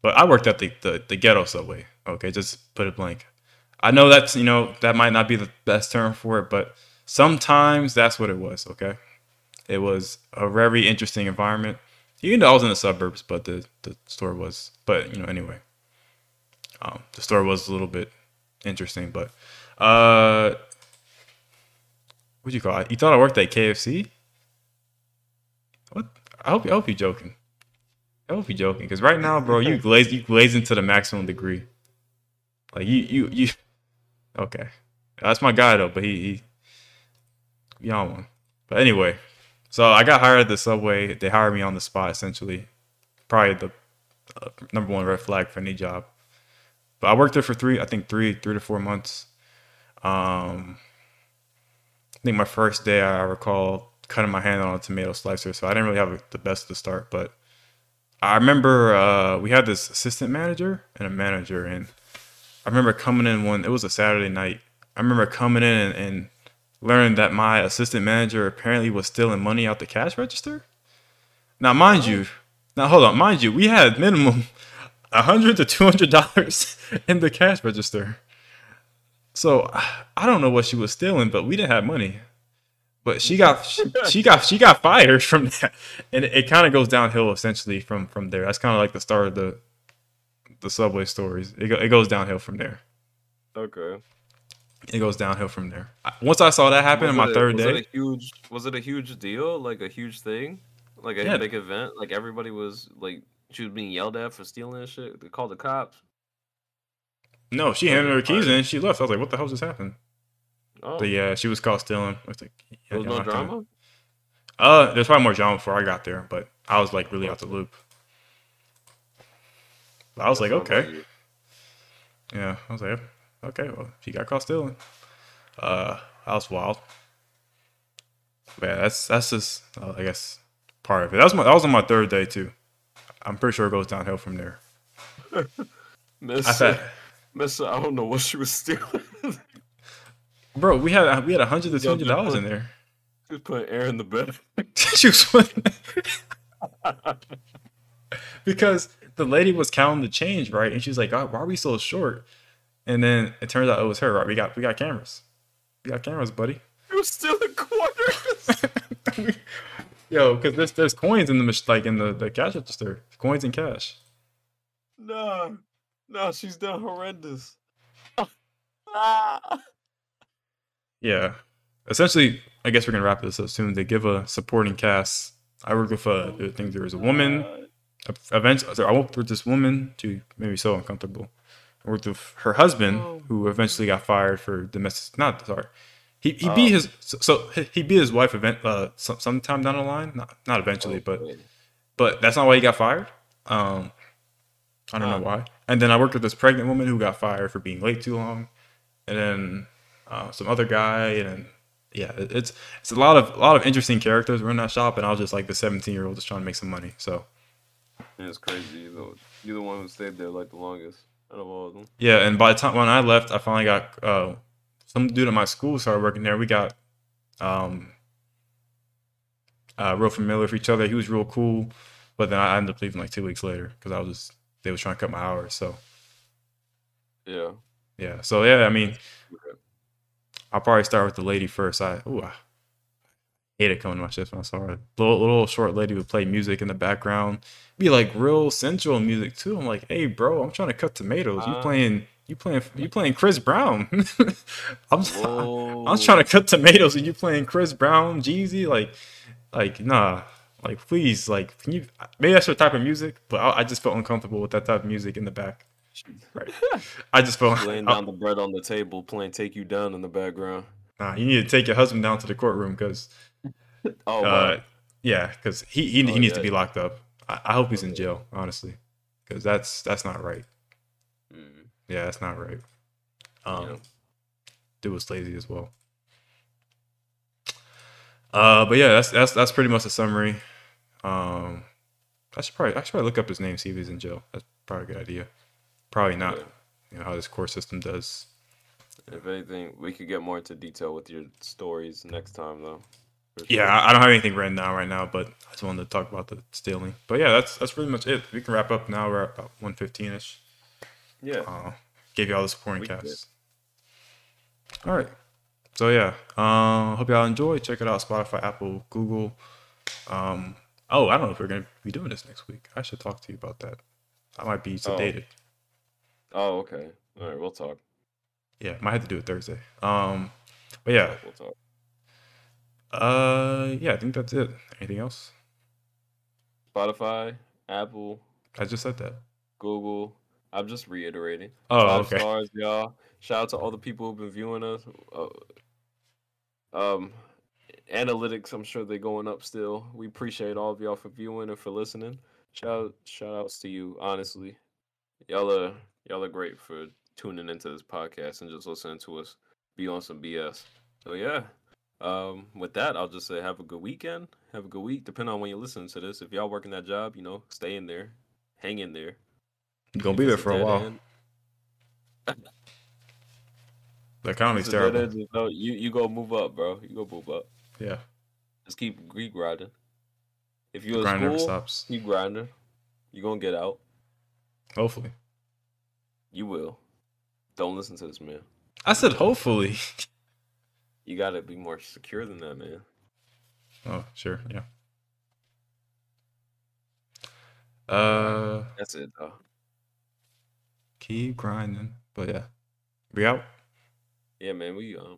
But I worked at the, the, the ghetto subway. Okay, just put it blank. I know that's you know that might not be the best term for it, but sometimes that's what it was. Okay, it was a very interesting environment. Even though I was in the suburbs, but the the store was. But you know anyway, um, the store was a little bit interesting. But uh, what you call it? You thought I worked at KFC? What? I hope I hope you're joking. I hope you're joking, because right now, bro, you glaze you glazing to the maximum degree. Like you you you. Okay, that's my guy though, but he he. Y'all one, but anyway, so I got hired at the subway. They hired me on the spot, essentially. Probably the uh, number one red flag for any job. But I worked there for three, I think three, three to four months. Um, think my first day, I recall cutting my hand on a tomato slicer, so I didn't really have the best to start. But I remember uh, we had this assistant manager and a manager, and I remember coming in one. It was a Saturday night. I remember coming in and, and learning that my assistant manager apparently was stealing money out the cash register. Now, mind you, now hold on, mind you, we had minimum a hundred to two hundred dollars in the cash register. So I don't know what she was stealing, but we didn't have money. But she got she, she got she got fired from that, and it, it kind of goes downhill essentially from from there. That's kind of like the start of the the subway stories. It, go, it goes downhill from there. Okay. It goes downhill from there. Once I saw that happen on Was my it third was day, It a huge was it a huge deal? Like a huge thing? Like a Yeah. big event? Like everybody was like she was being yelled at for stealing and shit. They called the cops. No, she handed her keys in she left. I was like, "What the hell just happened?" Oh, But yeah, she was caught stealing. I was like, yeah, there was no drama. Uh, there's probably more drama before I got there, but I was like really out the loop. But I was like, okay, yeah. I was like, okay, well, she got caught stealing. Uh, that was wild. But yeah, that's that's just uh, I guess part of it. That was my that was on my third day too. I'm pretty sure it goes downhill from there. Miss, I thought, Miss, I don't know what she was stealing. bro, we had we had a hundred to two hundred just dollars in there. she was putting air in the bed. she was because the lady was counting the change right, and she was like, oh, "Why are we so short?" And then it turns out it was her. Right? We got we got cameras. We got cameras, buddy. She was stealing quarters. Yo, because there's there's coins in the like in the the cash register, coins and cash. nah, nah, she's done horrendous. Ah. Yeah, essentially, I guess we're gonna wrap this up soon. They give a supporting cast. I work with uh, I think there was a woman. Eventually, I worked with this woman. She made me so uncomfortable. I worked with her husband, Oh. who eventually got fired for domestic. Not sorry. He he Oh. beat his so, so he- he beat his wife event uh some, sometime down the line. Not not eventually, but Okay. but that's not why he got fired. Um, I don't know why. And then I worked with this pregnant woman who got fired for being late too long, and then uh, some other guy, and then yeah, it- it's it's a lot of a lot of interesting characters were in that shop, and I was just like the seventeen year old just trying to make some money. So It's crazy. You're the, you're the one who stayed there like the longest out of all of them. yeah, and by the time when I left, I finally got uh, some dude at my school started working there. We got um, uh, real familiar with each other. He was real cool, but then I ended up leaving like two weeks later because I was just they was trying to cut my hours. So Yeah. yeah, so yeah, I mean, Okay. I'll probably start with the lady first. I ooh, I hated coming to my shift when I saw her. Little little short lady would play music in the background, be like real sensual music too. I'm like, hey, bro, I'm trying to cut tomatoes. You Uh. playing? You playing? You playing Chris Brown? I'm Whoa. I was trying to cut tomatoes and you playing Chris Brown, Jeezy, like, like nah, like please, like can you? Maybe that's your type of music, but I, I just felt uncomfortable with that type of music in the back. Right. I just felt laying I- down the bread on the table, playing "Take You Down" in the background. nah. You need to take your husband down to the courtroom because, Oh, wow. uh, yeah, because he he, he Oh, needs to be locked up. I, I hope he's in jail, honestly, because that's that's not right. Mm, Yeah, that's not right. Um, yeah. dude was lazy as well. Uh, but yeah, that's that's that's pretty much a summary. Um, I should probably I should probably look up his name, see if he's in jail. That's probably a good idea. Probably not. Yeah. you know how this core system does. If anything, we could get more into detail with your stories next time, though. for Yeah. I don't have anything written down right now, but I just wanted to talk about the stealing. But yeah, that's that's pretty much it. We can wrap up now. We're at about one fifteen ish. Yeah. Uh, gave you all the supporting We did. cast. All right. So yeah, uh, hope y'all enjoy. Check it out: Spotify, Apple, Google. Um, oh, I don't know if we're gonna be doing this next week. I should talk to you about that. I might be sedated. Oh, okay. All right, we'll talk. Yeah, might have to do it Thursday. Um, but yeah, We'll talk. uh, yeah, I think that's it. Anything else? Spotify, Apple, I just said that. Google. I'm just reiterating. Oh, Five okay. stars, y'all. Shout out to all the people who've been viewing us. Uh, um, analytics, I'm sure they're going up still. We appreciate all of y'all for viewing and for listening. Shout shout outs to you, honestly. Y'all are y'all are great for tuning into this podcast and just listening to us be on some BS. So yeah. Um, with that, I'll just say have a good weekend. Have a good week, depending on when you're listening to this. If y'all working that job, you know, stay in there, hang in there. You're gonna be there for a while. The a terrible. end, know- you you go move up, bro. You go move up. Yeah, Just keep keep grinding. If you in grind never school, stops. keep grinding. You gonna get out. Hopefully, You will. Don't listen to this man. I said hopefully. You gotta be more secure than that, man. oh, sure, yeah. Uh, That's it, though. keep grinding. But yeah, we out. Yeah, man. We um